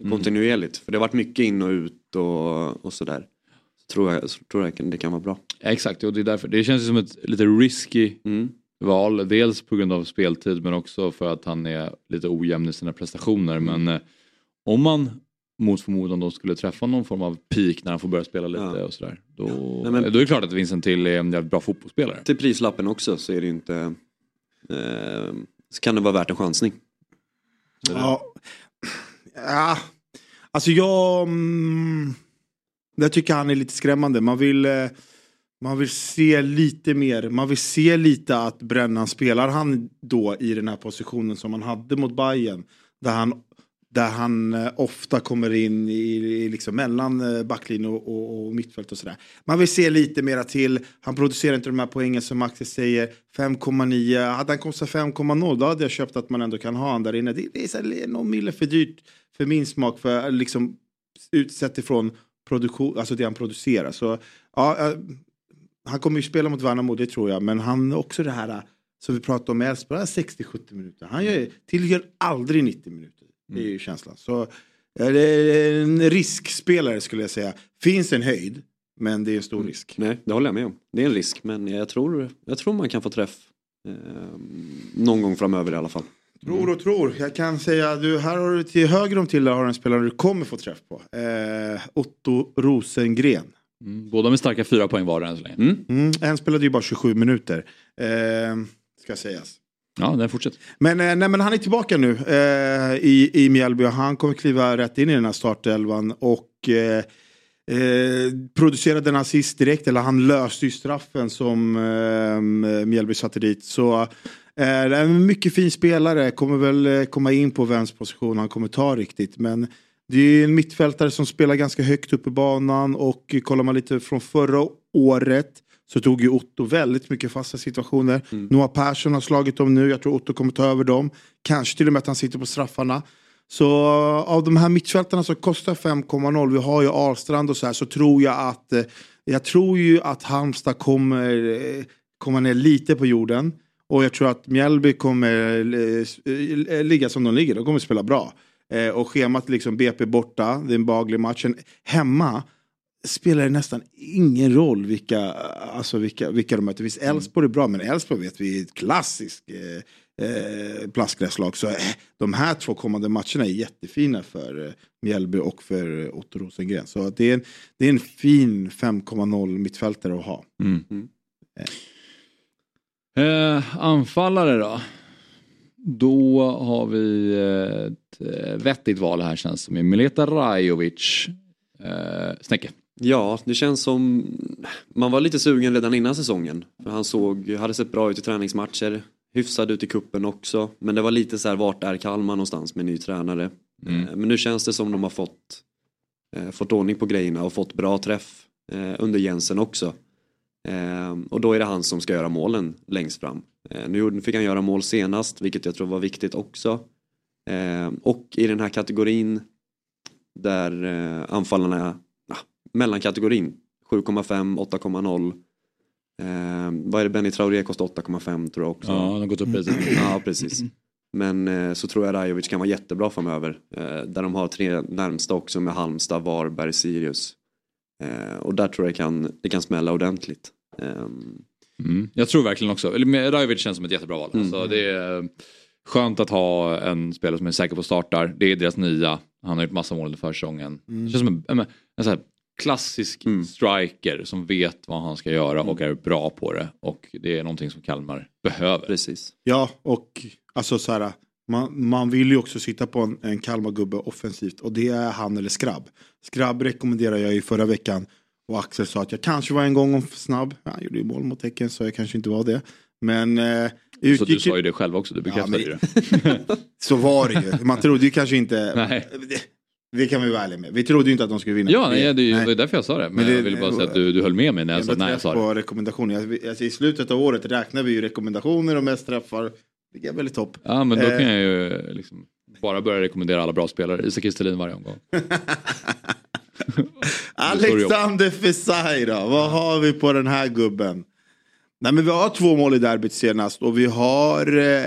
Mm. kontinuerligt. För det har varit mycket in och ut och, och sådär. Så tror jag, så tror jag det kan vara bra. Exakt, och det är därför. Det känns som ett lite risky Mm. val. Dels på grund av speltid men också för att han är lite ojämn i sina prestationer. Mm. Men eh, om man mot förmodan då skulle träffa någon form av peak när han får börja spela lite Ja. och sådär. Då, Nej, men- då är det klart att Vincent till är en jävligt bra fotbollsspelare. Till prislappen också så är det inte... Eh, så kan det vara värt en chansning. Ja. ja. Alltså jag... Mm, jag tycker han är lite skrämmande. Man vill, eh, man vill se lite mer. Man vill se lite att Brännan spelar han då i den här positionen som han hade mot Bayern Där han, där han eh, ofta kommer in i, i liksom mellan eh, backlinje och, och, och mittfält och sådär. Man vill se lite mera till. Han producerar inte de här poängen som Maxi säger. 5,9. Hade han kostat 5,0 då hade jag köpt att man ändå kan ha han där inne. Det, det är någon mille för dyrt för min smak. För eh, liksom utsett ifrån produktion, alltså det han producerar. Så ja, han kommer ju spela mot Värnamo, det tror jag. Men han också det här som vi pratade om med Elfsborg, 60-70 minuter. Han gör, tillgör aldrig 90 minuter. Det är ju känslan. Så är en riskspelare skulle jag säga. Finns en höjd, men det är en stor risk. Nej, det håller jag med om. Det är en risk men jag tror, jag tror man kan få träff. Eh, någon gång framöver i alla fall. Tror och tror. Jag kan säga du här har du till höger om till har en spelare du kommer få träff på. Eh, Otto Rosengren. Mm, båda med starka fyra poäng var än så länge. Mm. Mm, en spelade ju bara 27 minuter. Eh, ska sägas. Ja, den fortsätter. Men, eh, nej, men han är tillbaka nu eh, i, i Mjällby och han kommer kliva rätt in i den här startelvan. Och eh, eh, producerade en assist direkt, eller han löste ju straffen som eh, Mjällby satte dit. Så eh, en mycket fin spelare, kommer väl eh, komma in på vems position han kommer ta riktigt. Men det är en mittfältare som spelar ganska högt upp i banan och kollar man lite från förra året så tog ju Otto väldigt mycket fasta situationer. Mm. Noah Persson har slagit dem nu, jag tror Otto kommer ta över dem. Kanske till och med att han sitter på straffarna. Så av de här mittfältarna som kostar 5,0, vi har ju Ahlstrand och så här, så tror jag att eh, jag tror ju att Halmstad kommer eh, komma ner lite på jorden. Och jag tror att Mjällby kommer eh, ligga som de ligger, de kommer spela bra. Och schemat liksom BP borta, det är en behaglig match. Hemma spelar det nästan ingen roll vilka, alltså vilka, vilka de möter. Visst, Elfsborg är bra, men Elfsborg vet vi är ett klassiskt eh, eh, plastgräslag. Så eh, de här två kommande matcherna är jättefina för eh, Mjällby och för eh, Otto Rosengren. Så det är en, det är en fin 5,0 mittfältare att ha. Mm. Mm. Eh, anfallare då? Då har vi ett eh, vettigt val här känns som. i Mileta Rajovic. Eh, Snäcke. Ja, det känns som man var lite sugen redan innan säsongen. För han såg, hade sett bra ut i träningsmatcher, hyfsad ut i kuppen också. Men det var lite så här, vart är Kalmar någonstans med ny tränare? Mm. Eh, Men nu känns det som de har fått, eh, fått ordning på grejerna och fått bra träff eh, under Jensen också. Och då är det han som ska göra målen längst fram. Nu fick han göra mål senast, vilket jag tror var viktigt också. Och i den här kategorin där anfallarna mellankategorin 7,5, 8,0 eh, vad är det Benny Traoré kostar 8,5 tror jag också. Ja, han har gått upp lite. Ja, precis. Men eh, så tror jag Rajovic kan vara jättebra framöver. Eh, där de har tre närmsta också med Halmstad, Varberg, Sirius. Eh, och där tror jag det kan, det kan smälla ordentligt. Ehm, Mm. Jag tror verkligen också, Rajovic känns som ett jättebra val. Mm. Alltså, det är skönt att ha en spelare som är säker på startar. Det är deras nya. Han har gjort massa mål under försäsongen. Det känns som en, en, en här klassisk Mm. striker som vet vad han ska göra och är bra på det. Och det är någonting som Kalmar behöver. precis. Ja, och alltså så här, man, man vill ju också sitta på en, en Kalmargubbe offensivt och det är han eller Skrabb. Skrabb rekommenderar jag ju förra veckan och Axel sa att jag kanske var en gång om för snabb. Han gjorde ju mål mot Häcken så jag kanske inte var det. Men eh, Så du utgick sa ju det själv också, du bekräftade Ja, ju men- det. så var det ju. Man trodde ju kanske inte... Nej. Det, kan vi vara ärliga med. Vi trodde ju inte att de skulle vinna. Ja, nej, det, är det är därför jag sa det. Men, Men det- jag ville bara säga att du, du höll med mig när jag Ändå sa nej, jag sa det. på rekommendationer. Jag- Alltså, I slutet av året räknar vi ju rekommendationer och mest träffar. Det är väldigt topp. Ja, men då Eh. kan jag ju liksom bara börja rekommendera alla bra spelare. Isak Kristelin varje omgång. Alexander Fesai då, vad har vi på den här gubben? Nej men vi har två mål i derbyt senast och vi har eh,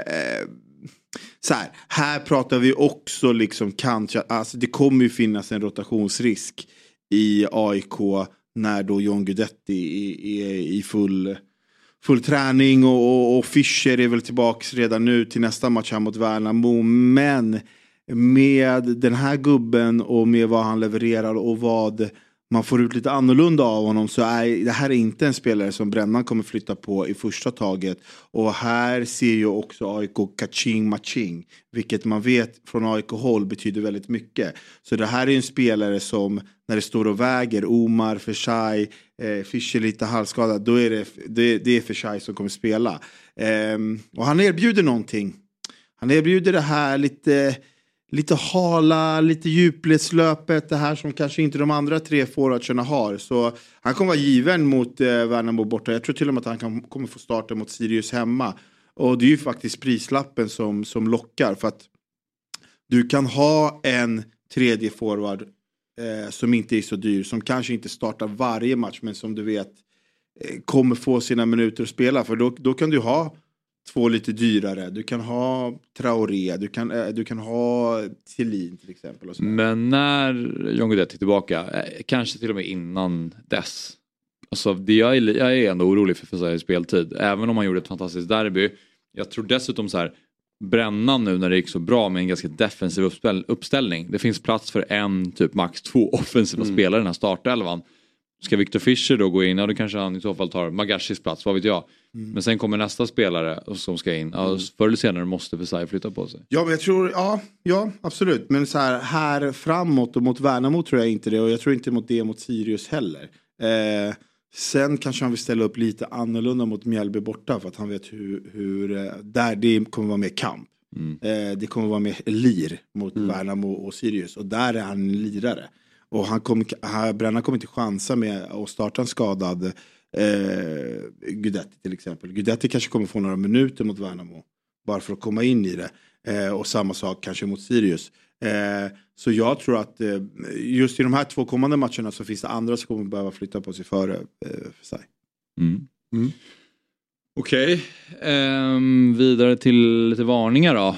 så här, här pratar vi också liksom kanske, alltså det kommer ju finnas en rotationsrisk i AIK när då John Guidetti är, är i full, full träning och, och, och Fischer är väl tillbaks redan nu till nästa match här mot Värnamo. Men med den här gubben och med vad han levererar och vad man får ut lite annorlunda av honom så är det här är inte en spelare som Brännan kommer flytta på i första taget. Och här ser ju också AIK kaching maching. Vilket man vet från AIK-håll betyder väldigt mycket. Så det här är en spelare som när det står och väger Omar, Fersaj, eh, Fischer lite halvskadad. Då är det, det, det är Fersaj som kommer spela. Ehm, och han erbjuder någonting. Han erbjuder det här lite lite hala, lite djupledslöpet, det här som kanske inte de andra tre forwardsarna har. Så han kommer vara given mot eh, Värnamo borta. Jag tror till och med att han kan, kommer få starta mot Sirius hemma. Och det är ju faktiskt prislappen som, som lockar. För att du kan ha en tredje forward eh, som inte är så dyr, som kanske inte startar varje match, men som du vet eh, kommer få sina minuter att spela. För då, då kan du ha två lite dyrare. Du kan ha Traoré, du kan, eh, du kan ha Thelin till exempel. Så. Men när John Guidetti är tillbaka, eh, kanske till och med innan dess. Alltså, det jag, är, jag är ändå orolig för Fesai's speltid. Även om han gjorde ett fantastiskt derby. Jag tror dessutom så här, brännan nu när det gick så bra med en ganska defensiv uppställ uppställning. Det finns plats för en, typ max två offensiva Mm. spelare i den här startelvan. Ska Victor Fischer då gå in, ja då kanske han i så fall tar Magashis plats, vad vet jag. Mm. Men sen kommer nästa spelare som ska in. Ja, förr eller senare måste Versailles flytta på sig. Ja, men jag tror, ja, ja absolut. Men så här, här framåt och mot Värnamo tror jag inte det. Och jag tror inte mot det mot Sirius heller. Eh, sen kanske han vill ställa upp lite annorlunda mot Mjällby borta. För att han vet hur, hur eh, där det kommer vara mer kamp. Eh, det kommer vara mer lir mot Värnamo och Sirius. Och där är han lirare. Och han kommer, han, Bränna kommer inte chansa med att starta en skadad eh, Gudetti till exempel. Gudetti kanske kommer få några minuter mot Värnamo. Bara för att komma in i det. Eh, och samma sak kanske mot Sirius. Eh, så jag tror att eh, just i de här två kommande matcherna så finns det andra som kommer behöva flytta på sig före eh, Versailles. Mm. Mm. Okej, ehm, vidare till lite varningar då.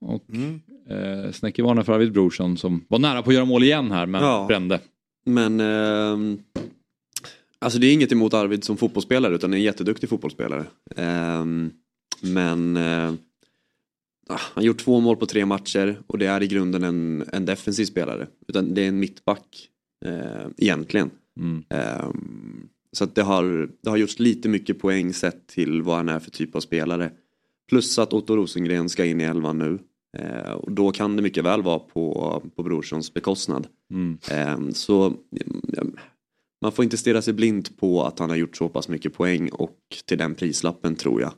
Och, Mm. Eh, Snäcke varnar för Arvid Brorsson som var nära på att göra mål igen här men Ja. brände. Men ehm, alltså det är inget emot Arvid som fotbollsspelare utan en jätteduktig fotbollsspelare. Ehm, men eh, ah, han har gjort två mål på tre matcher och det är i grunden en, en defensiv spelare. Utan det är en mittback eh, egentligen. Mm. Ehm, så att det har, det har gjorts lite mycket poäng sett till vad han är för typ av spelare. Plus att Otto Rosengren ska in i elvan nu. Eh, och då kan det mycket väl vara på, på Brorssons bekostnad. Mm. Ehm, Så mm, man får inte stirra sig blind på att han har gjort så pass mycket poäng och till den prislappen tror jag.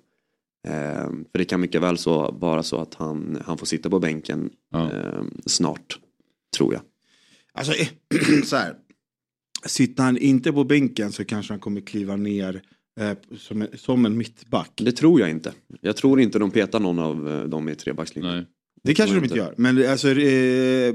För det kan mycket väl så vara så att han, han får sitta på bänken Ja. snart. Tror jag. Alltså eh, så här. Sitter han inte på bänken så kanske han kommer kliva ner eh, som, en, som en mittback. Det tror jag inte. Jag tror inte de petar någon av eh, dem i trebackslinjen. Det kanske de inte gör. Men alltså, eh,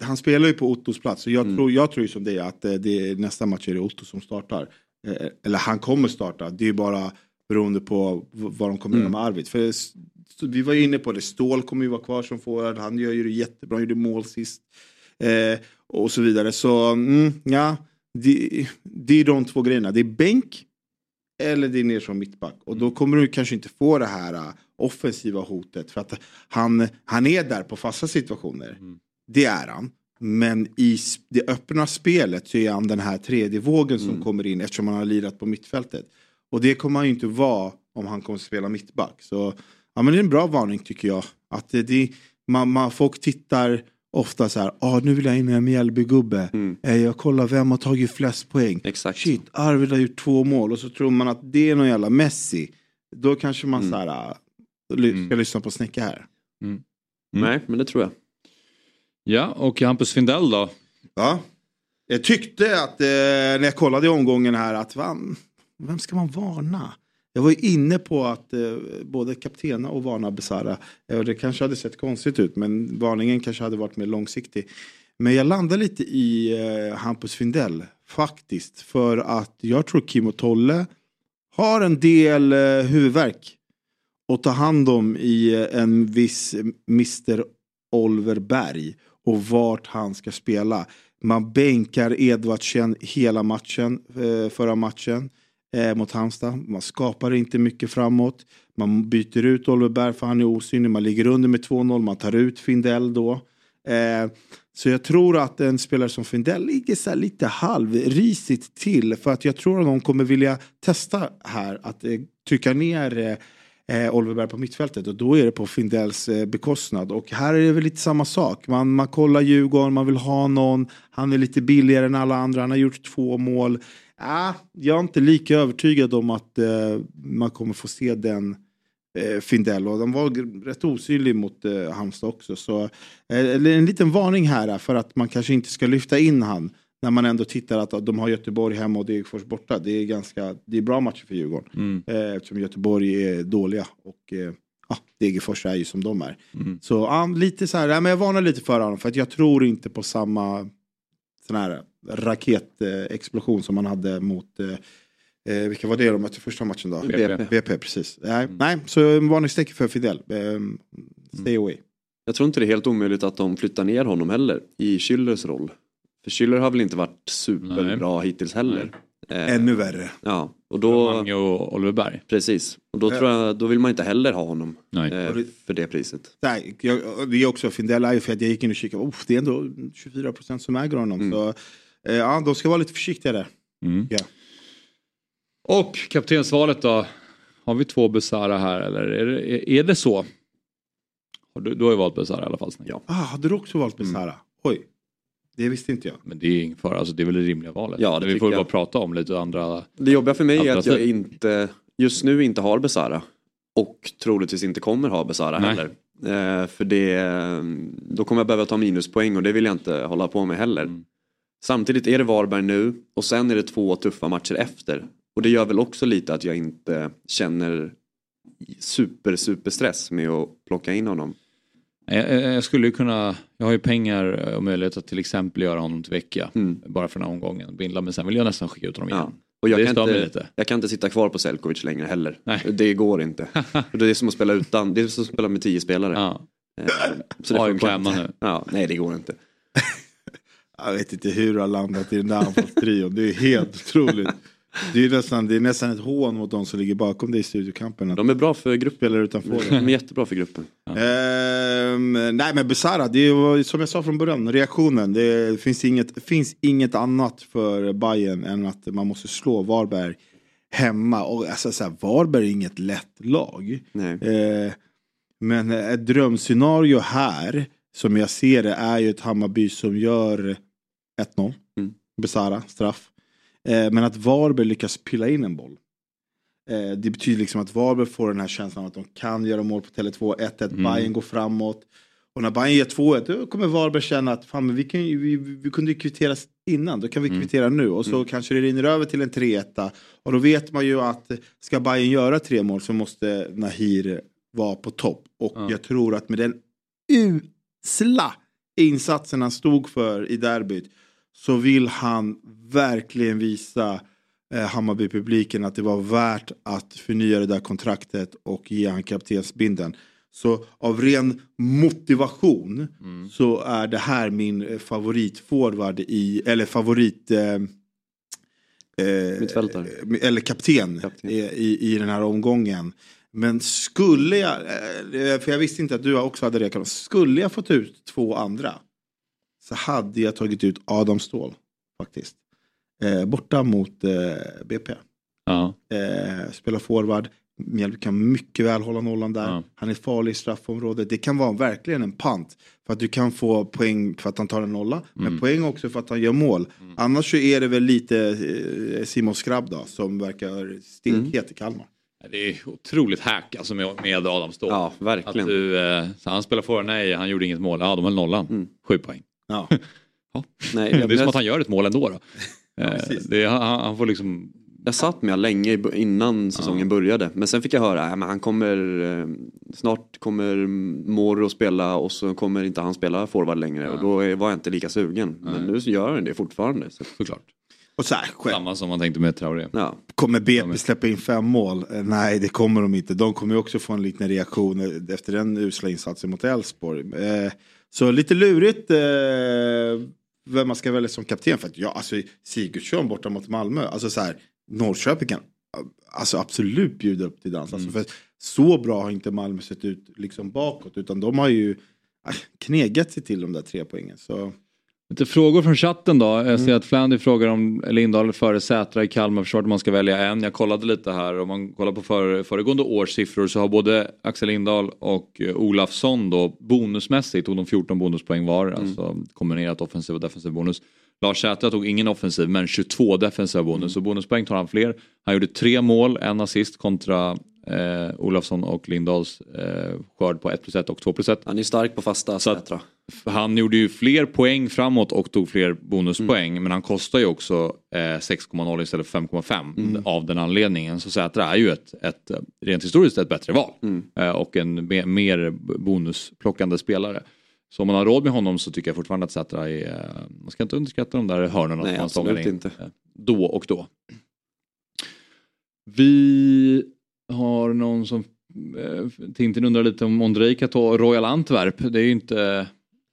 han spelar ju på Ottos plats. Och jag, Mm. tror, jag tror ju som det att eh, det är, nästa match är det Otto som startar. Eh, eller han kommer starta. Det är ju bara beroende på vad de kommer Mm. med Arvid. För så vi var ju inne på det. Stål kommer ju vara kvar som forward. Han gör ju det jättebra. Han gjorde mål sist. Eh, och så vidare. Så mm, ja, det, det är de två grejerna. Det är bänk eller det är ner som mittback. Och då kommer du kanske inte få det här äh, offensiva hotet. För att han, han är där på fasta situationer. Det är han. Men i det öppna spelet så är han den här tredje vågen som kommer in eftersom han har lirat på mittfältet. Och det kommer han ju inte vara om han kommer spela mittback. Så ja, men det är en bra varning tycker jag. Att det, det, man, man, folk tittar ofta så här, ah, nu vill jag in med en Mjällbygubbe. Mm. Eh, jag kollar vem har tagit flest poäng. Exakt. Shit, Arvid har gjort två mål och så tror man att det är någon jävla Messi. Då kanske man Mm. så här, ah, ly- ska Mm. lyssna på Snäcka här. Nej, men det tror jag. Ja, och Hampus Findell då? Ja. Jag tyckte att eh, när jag kollade i omgången här att van, vem ska man varna? Jag var ju inne på att eh, både kaptena och varna Besara. Eh, och det kanske hade sett konstigt ut men varningen kanske hade varit mer långsiktig. Men jag landar lite i eh, Hampus Findell faktiskt. För att jag tror Kim och Tolle har en del eh, huvudvärk att ta hand om i eh, en viss Mr. Oliver Berg och vart han ska spela. Man bänkar Edvardsen hela matchen, eh, förra matchen eh, mot Halmstad. Man skapar inte mycket framåt. Man byter ut Oliver Berg för han är osynlig. Man ligger under med 2-0. Man tar ut Findell då. Eh, så jag tror att en spelare som Findell ligger så här lite halvrisigt till. För att jag tror att de kommer vilja testa här att eh, trycka ner eh, eh, Oliver Berg på mittfältet och då är det på Findells eh, bekostnad. Och här är det väl lite samma sak. Man, man kollar Djurgården, man vill ha någon, han är lite billigare än alla andra, han har gjort två mål. Ah, jag är inte lika övertygad om att eh, man kommer få se den eh, Findell och de var rätt osynlig mot eh, Halmstad också. Så eh, en liten varning här för att man kanske inte ska lyfta in han när man ändå tittar att de har Göteborg hemma och Degerfors borta. Det är ganska, det är bra matcher för Djurgården. Mm. Eh, eftersom Göteborg är dåliga och eh, ja, Degerfors är ju som de är. Mm. Så ja, lite så här, men jag varnar lite för honom för att jag tror inte på samma sån här raketexplosion som man hade mot eh, eh, vilka var det de mötte första matchen då? BP. BP precis. Nej, nej så en varningstecken för Fidel. Eh, stay away. Jag tror inte det är helt omöjligt att de flyttar ner honom heller i Schüllers roll. För Schüller har väl inte varit superbra hittills heller. Eh, Ännu värre. Ja, och då, Mange och Oliver Berg. precis. Och då, tror jag, då vill man inte heller ha honom Nej. eh, för det priset. Nej, jag, det är också Findell är ju för att jag gick in och kikade. Oh, det är ändå 24 procent som äger honom. Mm. Så, ja, de ska vara lite försiktiga där. Mm. Ja. Och kaptensvalet då? Har vi två Besara här eller är det, är det så? Du, du har ju valt Besara i alla fall. Ja. Ah, hade du också valt Besara? Oj, det visste inte jag. Men det är ingen fara, alltså, det är väl det rimliga valet. Ja, det vi får jag. bara prata om lite andra. Det jobbiga för mig är att jag inte, just nu inte har Besara. Och troligtvis inte kommer ha Besara Nej. heller. Eh, för det, eh, då kommer jag behöva ta minuspoäng och det vill jag inte hålla på med heller. Mm. Samtidigt är det Varberg nu och sen är det två tuffa matcher efter. Och det gör väl också lite att jag inte känner super super stress med att plocka in honom. Jag, jag skulle ju kunna, jag har ju pengar och möjlighet att till exempel göra honom till vecka. Mm. Bara för den här omgången. Bindla, men sen vill jag nästan skicka ut honom Ja. igen. Och jag Det kan, inte, lite. jag kan inte sitta kvar på Selkovic längre heller. Nej. Det går inte. Det är som att spela utan, det är som att spela med tio spelare. Ja. Eh, Så det AIK hemma nu. Ja, nej det går inte. Jag vet inte hur du har landat i den där anfallstrion. Det är helt otroligt. Det är, nästan, det är nästan ett hån mot de som ligger bakom dig i studiokampen. De är bra för gruppen. utanför. De är jättebra för gruppen. Ehm, nej men Besara, det var som jag sa från början, reaktionen. Det finns inget, finns inget annat för Bayern än att man måste slå Varberg hemma. Och alltså, så här, Varberg är inget lätt lag. Nej. Eh, men ett drömscenario här, som jag ser det, är ju ett Hammarby som gör 1-0. Mm. Besara, straff. Eh, men att Varberg lyckas pilla in en boll. Eh, det betyder liksom att Varberg får den här känslan att de kan göra mål på Tele2, 1-1, Mm. Bayern går framåt. Och när Bayern ger 2-1 då kommer Varberg känna att fan, men vi, kan, vi, vi kunde kvittera innan, då kan vi Mm. kvittera nu. Och så kanske det rinner över till en 3-1. Och då vet man ju att ska Bayern göra tre mål så måste Nahir vara på topp. Och Ja. jag tror att med den usla insatsen han stod för i derbyt så vill han verkligen visa eh, Hammarby-publiken att det var värt att förnya det där kontraktet och ge han kaptensbindeln. Så av ren motivation Mm. så är det här min eh, favoritforward i, eller favorit eh, eh, Mittfältare. eller kapten, Kapten. I, i, i den här omgången. Men skulle jag, eh, för jag visste inte att du också hade det, skulle jag fått ut två andra så hade jag tagit ut Adam Ståhl faktiskt. Eh, borta mot eh, BP. Ja. Eh, spelar forward, Mjällby kan mycket väl hålla nollan där. Ja. Han är farlig i straffområdet. Det kan vara verkligen en pant. För att du kan få poäng för att han tar en nolla. Men Mm. poäng också för att han gör mål. Annars så är det väl lite eh, Simon Skrabb då, som verkar stekhet i Kalmar. Det är otroligt hack alltså med, med Adam Ståhl. Ja, Att verkligen. du, eh, han spelar för nej, han gjorde inget mål. Ja, de höll nollan. Mm. Sju poäng. Ja. Nej, Det jag, är som att han gör ett mål ändå. Då. Eh, precis. det han, han får liksom... jag satt med länge i b- innan säsongen började. Men sen fick jag höra att han kommer, eh, snart kommer Moro spela och så kommer inte han spela forward längre. Och då var jag inte lika sugen. Men nu så gör han det fortfarande. Så, Såklart. Och så här, själv, Samma som man tänkte med Traoré. ja. kommer BP släppa in fem mål? Eh, Nej, det kommer de inte. De kommer ju också få en liknande reaktion eh, efter den usla insatsen mot Elfsborg. Eh, så lite lurigt vem man ska välja som kapten. För att ja, alltså Sigurdsson borta mot Malmö. Alltså så här, Norrköping kan alltså, absolut bjuda upp till dans. Alltså, för så bra har inte Malmö sett ut liksom bakåt. Utan de har ju ah, knegat sig till de där tre poängen. Så Lite frågor från chatten då. Jag ser att Flandy frågar om Lindahl före Sätra i Kalmar försvaret man ska välja en. Jag kollade lite här. Om man kollar på för, föregående års siffror så har både Axel Lindahl och eh, Olafsson då bonusmässigt tog de 14 bonuspoäng var. Alltså kombinerat offensiv och defensiv bonus. Lars Sätra tog ingen offensiv men 22 defensiva bonus. Så bonuspoäng tar han fler. Han gjorde tre mål, en assist kontra eh, Olafsson och Lindahls eh, skörd på 1 plus 1 och 2 plus 1. Han är stark på fasta Så Sätra. Han gjorde ju fler poäng framåt och tog fler bonuspoäng men han kostar ju också eh, 6,0 istället för 5,5 av den anledningen. Så Sätra är ju ett, ett rent historiskt ett bättre val eh, och en me- mer bonusplockande spelare. Så om man har råd med honom så tycker jag fortfarande att Sätra är, eh, man ska inte underskatta de där hörnorna Nej, som man absolut stångar in inte. eh, då och då. Vi har någon som eh, Tintin undrar lite om Ondrej kan ta Royal Antwerp. Det är ju inte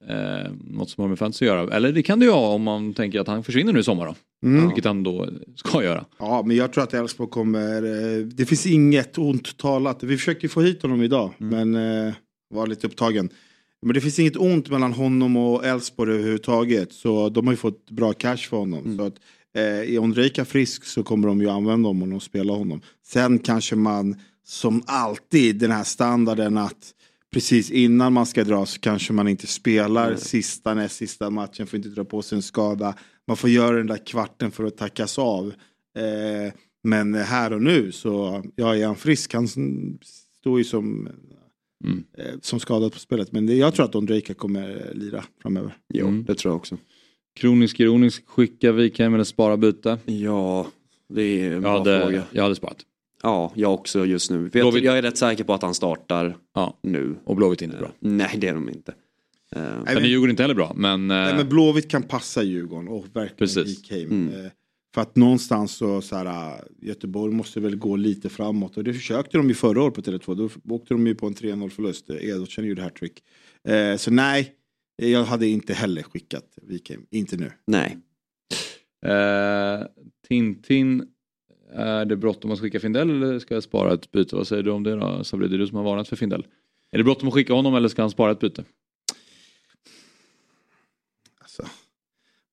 Eh, något som har med fantasy att göra. Eller det kan det ju ha om man tänker att han försvinner nu i sommar då. Mm. Vilket han då ska göra. Ja, men jag tror att Elfsborg kommer... Det finns inget ont talat. Vi försökte få hit honom idag, men eh, var lite upptagen. Men det finns inget ont mellan honom och Elfsborg överhuvudtaget. Så de har ju fått bra cash för honom. Så att, eh, är Ondrejka frisk så kommer de ju använda honom och spela honom. Sen kanske man, som alltid, den här standarden att precis innan man ska dra så kanske man inte spelar sista näst sista matchen, får inte dra på sig en skada. Man får göra den där kvarten för att tackas av. Eh, men här och nu så, ja är han frisk, han står ju som, Mm. eh, som skadad på spelet. Men det, jag tror att Ondrejka kommer eh, lira framöver. Jo, Mm. det tror jag också. Kronisk ironisk, skicka Wikheim eller spara byte. Ja, det är en bra Jag hade, fråga. jag hade sparat. Ja, jag också just nu. Vet, Blåvitt- jag är rätt säker på att han startar Ja. nu. Och Blåvitt är inte bra. Nej, det är de inte. Eh, Nej, Sen är men- Djurgården inte heller bra men... Nej, eh, men Blåvitt kan passa Djurgården och verkligen Precis. Wikheim. Mm. Eh, För att någonstans så, så här, äh, Göteborg måste väl gå lite framåt. Och det försökte de ju förra året på Tele2. Då åkte de ju på en 3-0 förlust. Edvardsen gjorde hattrick. Eh, så nej, jag hade inte heller skickat Wikheim. Inte nu. nej. Eh, Tintin, är det bråttom att skicka Findell eller ska jag spara ett byte? Vad säger du om det då Sabri? Det är du som har varnat för Findell. Är det bråttom att skicka honom eller ska han spara ett byte? Alltså,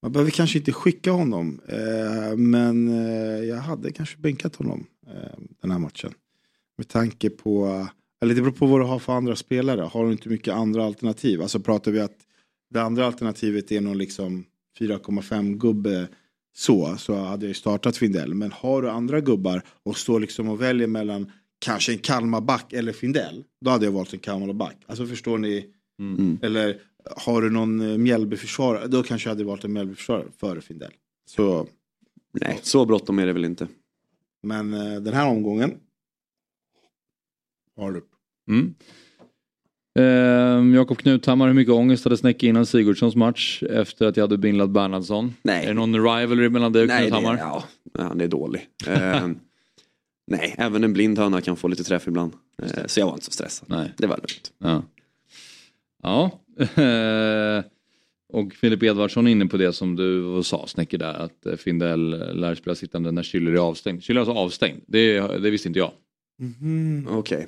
man behöver kanske inte skicka honom. Eh, men eh, jag hade kanske bänkat honom eh, den här matchen. Med tanke på, eller det beror på vad du har för andra spelare. Har du inte mycket andra alternativ? Alltså pratar vi att det andra alternativet är någon liksom 4,5 gubbe så, så hade jag ju startat Findell. Men har du andra gubbar och står liksom och väljer mellan kanske en Kalmarback eller Findell. Då hade jag valt en Kalmarback. Alltså förstår ni? Mm. Eller har du någon eh, Mjällbyförsvarare, då kanske jag hade valt en Mjällbyförsvarare före Findell. Så, Nej, så bråttom är det väl inte. men eh, den här omgången har du. Mm. Eh, Jakob Knuthammar, hur mycket ångest hade Snäcke innan Sigurdssons match efter att jag hade binlat Bernhardsson? Nej. Är det någon rivalry mellan dig och Nej, det, Knuthammar? ja, ja, han är dålig. Eh, nej, även en blind höna kan få lite träff ibland. Eh, så jag var inte så stressad. Nej. Det var lugnt. Ja. Ja. Eh, och Filip Edvardsson är inne på det som du sa Snäcke där att eh, Findell lär spela sittande när Schüller är avstängd. Schüller är alltså avstängd, det, det visste inte jag. Okej.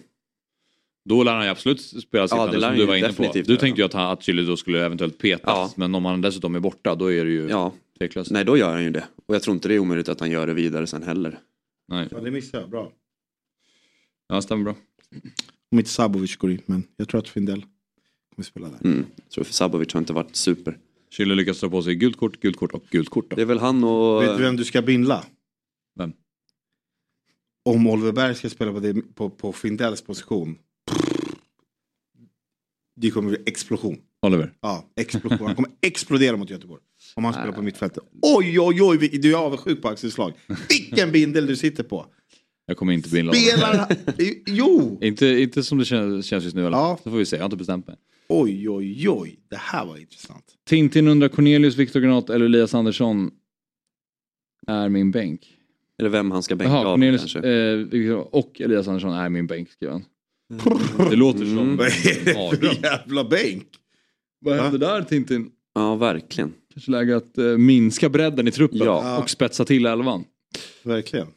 Då lär han ju absolut spela sittande lär som du var inne på. Du tänkte ju att, han, att Schüller då skulle eventuellt petas Ja. men om han dessutom är borta då är det ju Ja, tveklöst. nej då gör han ju det. Och jag tror inte det är omöjligt att han gör det vidare sen heller. Nej. Ja, det missade jag. Bra. Ja, stämmer bra. Om inte Sabovic går in, men jag tror att Findell kommer spela där. Mm. Jag tror för Sabovic har inte varit super. Schüller lyckas dra på sig gult kort, gult kort och gult kort. Då. Det är väl han och... Vet du vem du ska bindla? Vem? Om Oliver Berg ska spela på, det, på, på Findells position. Det kommer bli explosion. Oliver. Ja, explosion. Han kommer explodera mot Göteborg. Om han spelar på mittfältet. Oj, oj, oj, du är avundsjuk på Axels lag. Vilken bindel du sitter på. Jag kommer inte binda honom. Spelar Jo! Inte, inte som det känns, känns just nu eller? Ja. Så får vi se, jag har inte bestämt mig. Oj, oj, oj. Det här var intressant. Tintin undrar Cornelius, Viktor Granat eller Elias Andersson är min bänk. Eller vem han ska bänka Jaha, av Cornelius kanske. eh, och Elias Andersson är min bänk skriver han. Det låter som Mm. Vad är det för jävla bänk? Vad hände där Tintin? Ja, verkligen. Kanske läge att eh, minska bredden i truppen Ja. och spetsa till elvan. Verkligen.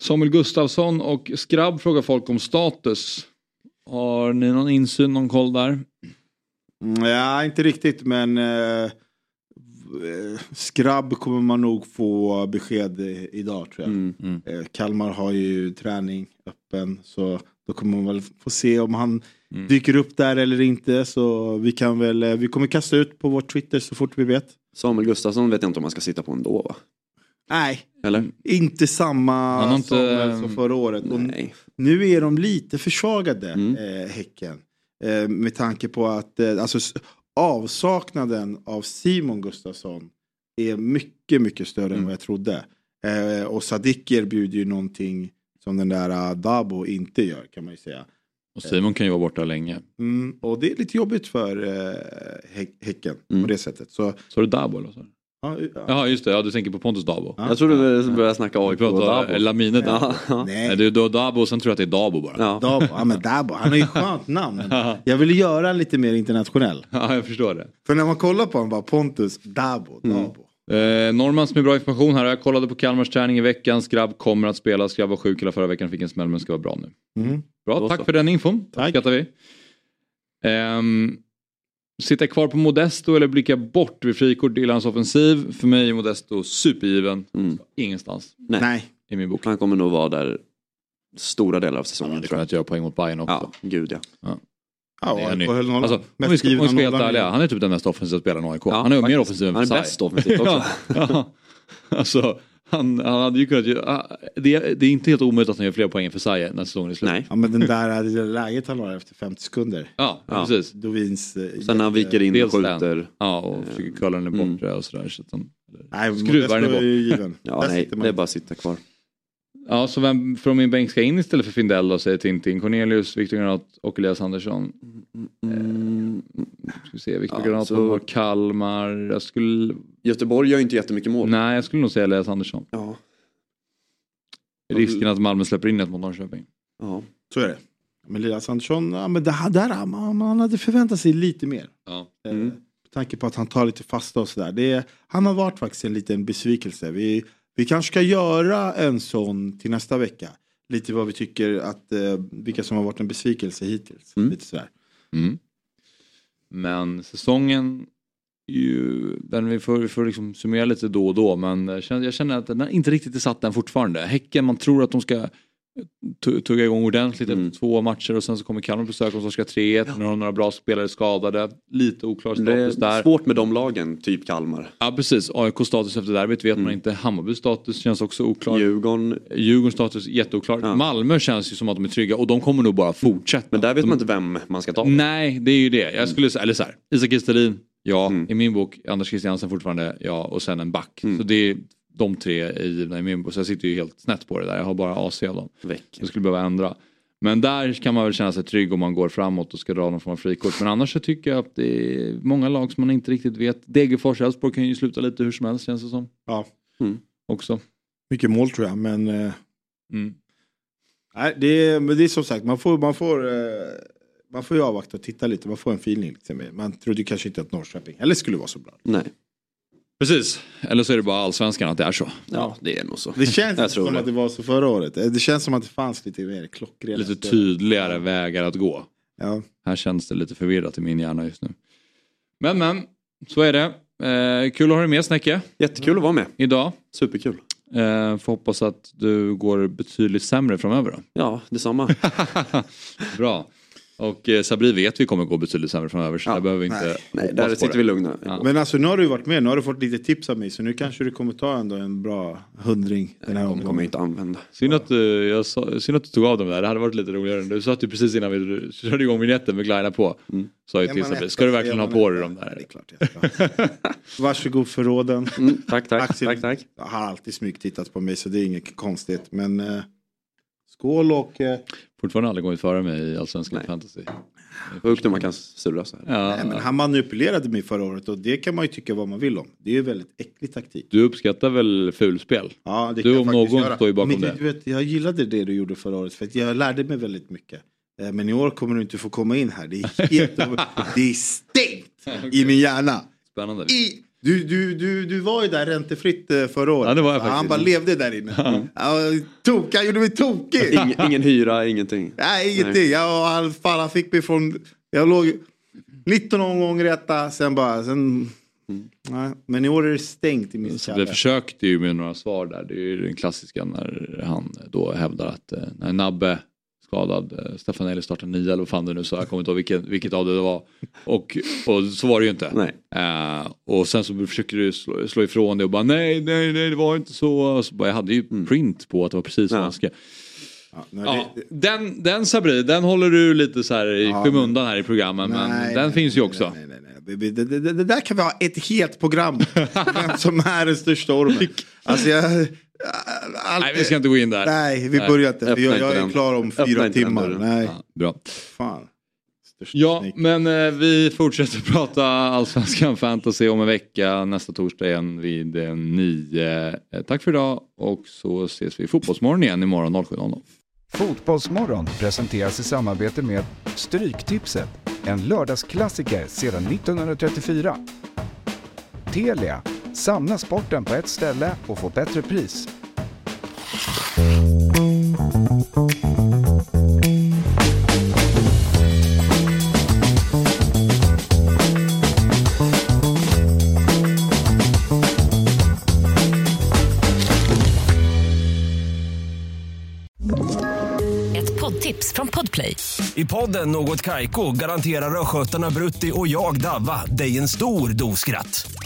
Samuel Gustafsson och Skrabb frågar folk om status. Har ni någon insyn, någon koll där? Mm, Ja, inte riktigt men eh, eh, Skrabb kommer man nog få besked i- idag tror jag. Mm. Eh, Kalmar har ju träning öppen så då kommer man väl få se om han Mm. dyker upp där eller inte. Så vi kan väl, eh, vi kommer kasta ut på vår Twitter så fort vi vet. Samuel Gustafsson vet jag inte om man ska sitta på ändå va? Nej, Eller? inte samma Han har inte- som, som förra året. Och Nej. Nu är de lite försvagade, Mm. eh, Häcken. Eh, med tanke på att eh, alltså, s- avsaknaden av Simon Gustafsson är mycket, mycket större Mm. än vad jag trodde. Eh, och Sadik erbjuder ju någonting som den där uh, Dabo inte gör kan man ju säga. Och Simon kan ju vara borta länge. Mm, och det är lite jobbigt för eh, Hä- Häcken Mm. på det sättet. Så Så är det Dabo eller så? Ja, ja. Jaha just det, ja, du tänker på Pontus Dabo. Jag trodde vi började snacka Vi AIK och Dabo. Lamine Dabo. Ja, ja. Nej. Är då Dabo och sen tror jag att det är Dabo bara. Ja. Dabo. Ja, men Dabo. Han har ju skönt namn. Jag ville göra lite mer internationell. Ja, jag förstår det. För när man kollar på honom bara Pontus, Dabo, Dabo. Eh, Normans med bra information här. Jag kollade på Kalmars träning i veckan. Skrabb kommer att spela. Skrabb var sjuk hela förra veckan. Fick en smäll men ska vara bra nu. Mm. Bra, tack för den infon. Tack. Tack. vi. Ehm, sitta kvar på Modesto eller blicka bort vid frikort i hans offensiv. För mig är Modesto supergiven. Mm. Ingenstans Nej. Nej. i min bok. Han kommer nog vara där stora delar av säsongen. Tror kommer jag. att göra poäng mot Bayern också. Ja, gud ja. Ja, Det är han nollan. Alltså, om vi ska, om vi ska helt ärliga, han är typ den mest offensiva spelaren i AIK. Ja, han är mer faktiskt. offensiv än Han är bäst offensivt också. ja, ja. Alltså, han, han hade ju kunnat ah, det, det är inte helt omöjligt att han gör fler poäng än Versailles när säsongen är slut. Nej. Ja men den där det där läget han har efter 50 sekunder. Ja, Ja. precis. Dovins... eh, Sen när han viker in och den. skjuter. Ja, och försöker curla den Mm. bortre och sådär. Så att han, Nej, skruvar den bort. Ja, nej, det är bara att sitta kvar. Ja, så vem från min bänk ska in istället för Findell då, säger Tintin. Cornelius, Viktor Granat och Elias Andersson. Mm. Ska vi se, Viktor Ja, Granat så- Kalmar. Jag skulle, Göteborg gör ju inte jättemycket mål. nej, jag skulle nog säga Elias Andersson. Ja. Risken att Malmö släpper in ett mot Norrköping. Ja. Så är det. Men Elias Andersson, ja, men det, här- där, man, man hade förväntat sig lite mer. Ja. Eh, Mm. Med tanke på att han tar lite fasta och sådär. Det är- Han har varit faktiskt en liten besvikelse. Vi, vi kanske ska göra en sån till nästa vecka. Lite vad vi tycker att, eh, vilka som har varit en besvikelse hittills. Mm. Lite sådär. Mm. Men säsongen, ju, den vi får, vi får liksom summera lite då och då men jag känner, jag känner att den inte riktigt är satt den fortfarande. Häcken, man tror att de ska tugga igång ordentligt Mm. efter två matcher och sen så kommer Kalmar på besök och ska 3-1. Nu har några bra spelare skadade. Lite oklar Det status är där. svårt med de lagen, typ Kalmar. Ja precis, AIK status efter derbyt vet man Mm. inte. Hammarby status känns också oklar. Djurgården, Djurgårdens status jätteoklar. Ja. Malmö känns ju som att de är trygga och de kommer nog bara fortsätta. men där vet de, man inte vem man ska ta. Nej, det är ju det. Jag skulle säga, eller så här, Isak Kristelin, ja. Mm. I min bok, Anders Christiansen fortfarande, ja. Och sen en back. Mm. Så det är de tre är givna i min bok. Så jag sitter ju helt snett på det där. Jag har bara AC av dem. Väck. Jag skulle behöva ändra. Men där kan man väl känna sig trygg om man går framåt och ska dra någon form av frikort. Men annars så tycker jag att det är många lag som man inte riktigt vet. Degerfors, Elfsborg kan ju sluta lite hur som helst känns det som. Ja. Mm. Också. Mycket mål tror jag men eh, Mm. nej, det, är, men det är som sagt man får, man får eh, man får ju avvakta och titta lite, man får en feeling. Liksom. Man trodde ju kanske inte att Norrköping heller skulle vara så bra. Nej. Precis, eller så är det bara allsvenskan att det är så. Ja, det är nog så. Det känns Jag tror som det. att det var så förra året. Eh, Det känns som att det fanns lite mer klockrena Lite tydligare vägar att gå. Ja. Här känns det lite förvirrat i min hjärna just nu. Men men, så är det. Eh, kul att ha dig med Snäcke Jättekul att vara med. idag. Superkul. Eh, får hoppas att du går betydligt sämre framöver då. Ja, detsamma. Bra. Och eh, Sabri vet vi kommer gå betydligt sämre framöver så Ja, där behöver vi inte nej. Där sitter det. vi lugna. Ja. Men alltså nu har du varit med, nu har du fått lite tips av mig så nu kanske du kommer ta ändå en bra hundring den här De kommer jag omgången. inte använda. Synd att, du, jag sa, synd att du tog av dem där, det hade varit lite roligare. Du satt ju precis innan vi körde igång vignetten med glida på. Mm. Sa ju till Sabri, ska du verkligen ha på dig dem Ja, Det är där? klart jag ska. Varsågod för råden. Mm, tack, tack, Axel tack, tack. har alltid smygtittat på mig så det är inget konstigt. Men eh, skål och... Eh, Fortfarande aldrig kommit före mig i Allsvenskan. Fantasy. Sjukt hur man kan surra så här. Ja, nej, men han manipulerade mig förra året och det kan man ju tycka vad man vill om. Det är ju väldigt äcklig taktik. Du uppskattar väl fulspel? Ja, det Du kan jag om någon göra. står ju bakom men, det. Du vet, jag gillade det du gjorde förra året för att jag lärde mig väldigt mycket. Eh, Men i år kommer du inte få komma in här. Det är, helt, det är stängt i min hjärna. Spännande. I, du, du, du, du var ju där räntefritt eh, förra året. Ja, det var jag Han bara levde där inne. Ja, tok, han gjorde mig tokig. Ingen, ingen hyra, ingenting. Nej, ingenting. Jag, han, fan, han fick mig från... Jag låg 19 omgångar i etta, sen bara... Sen, nej. Men i år är det stängt i min skalle. vi försökte ju med några svar där. Det är ju den klassiska när han då hävdar att eh, när Nabbe skadad, eh, Stefanelli startar nio eller vad fan det nu sa, jag kommer inte ihåg vilket, vilket av det det var. Och, och så var det ju inte. Nej. Eh, och sen så försöker du slå, slå ifrån det och bara nej, nej, nej, det var inte så. Och så bara, jag hade ju print på att det var precis så Ja. han skrev. Ja, nej, Ja, det- den, den Sabri, den håller du lite så här i Ja, skymundan här i programmen. men nej, den nej, finns ju nej, också. Nej, nej, nej. Det, det, det, det där kan vi ha ett helt program Vem som är den största ormen. Alltså jag... Allt, Nej, vi ska inte gå in där. Nej, vi Nej, börjar inte. Jag, jag är klar om fyra timmar. Nej, Ja, bra. fan. Största Ja, men eh, vi fortsätter prata Allsvenskan Fantasy om en vecka. Nästa torsdag igen vid eh, nio. Eh, tack för idag och så ses vi i Fotbollsmorgon igen imorgon 07.00. Fotbollsmorgon presenteras i samarbete med Stryktipset, en lördagsklassiker sedan 1934. Telia, samla sporten på ett ställe och få bättre pris. Ett poddtips från Podplay. I podden Något Kaiko garanterar östgötarna Brutti och jag, Davva, dig en stor dos skratt.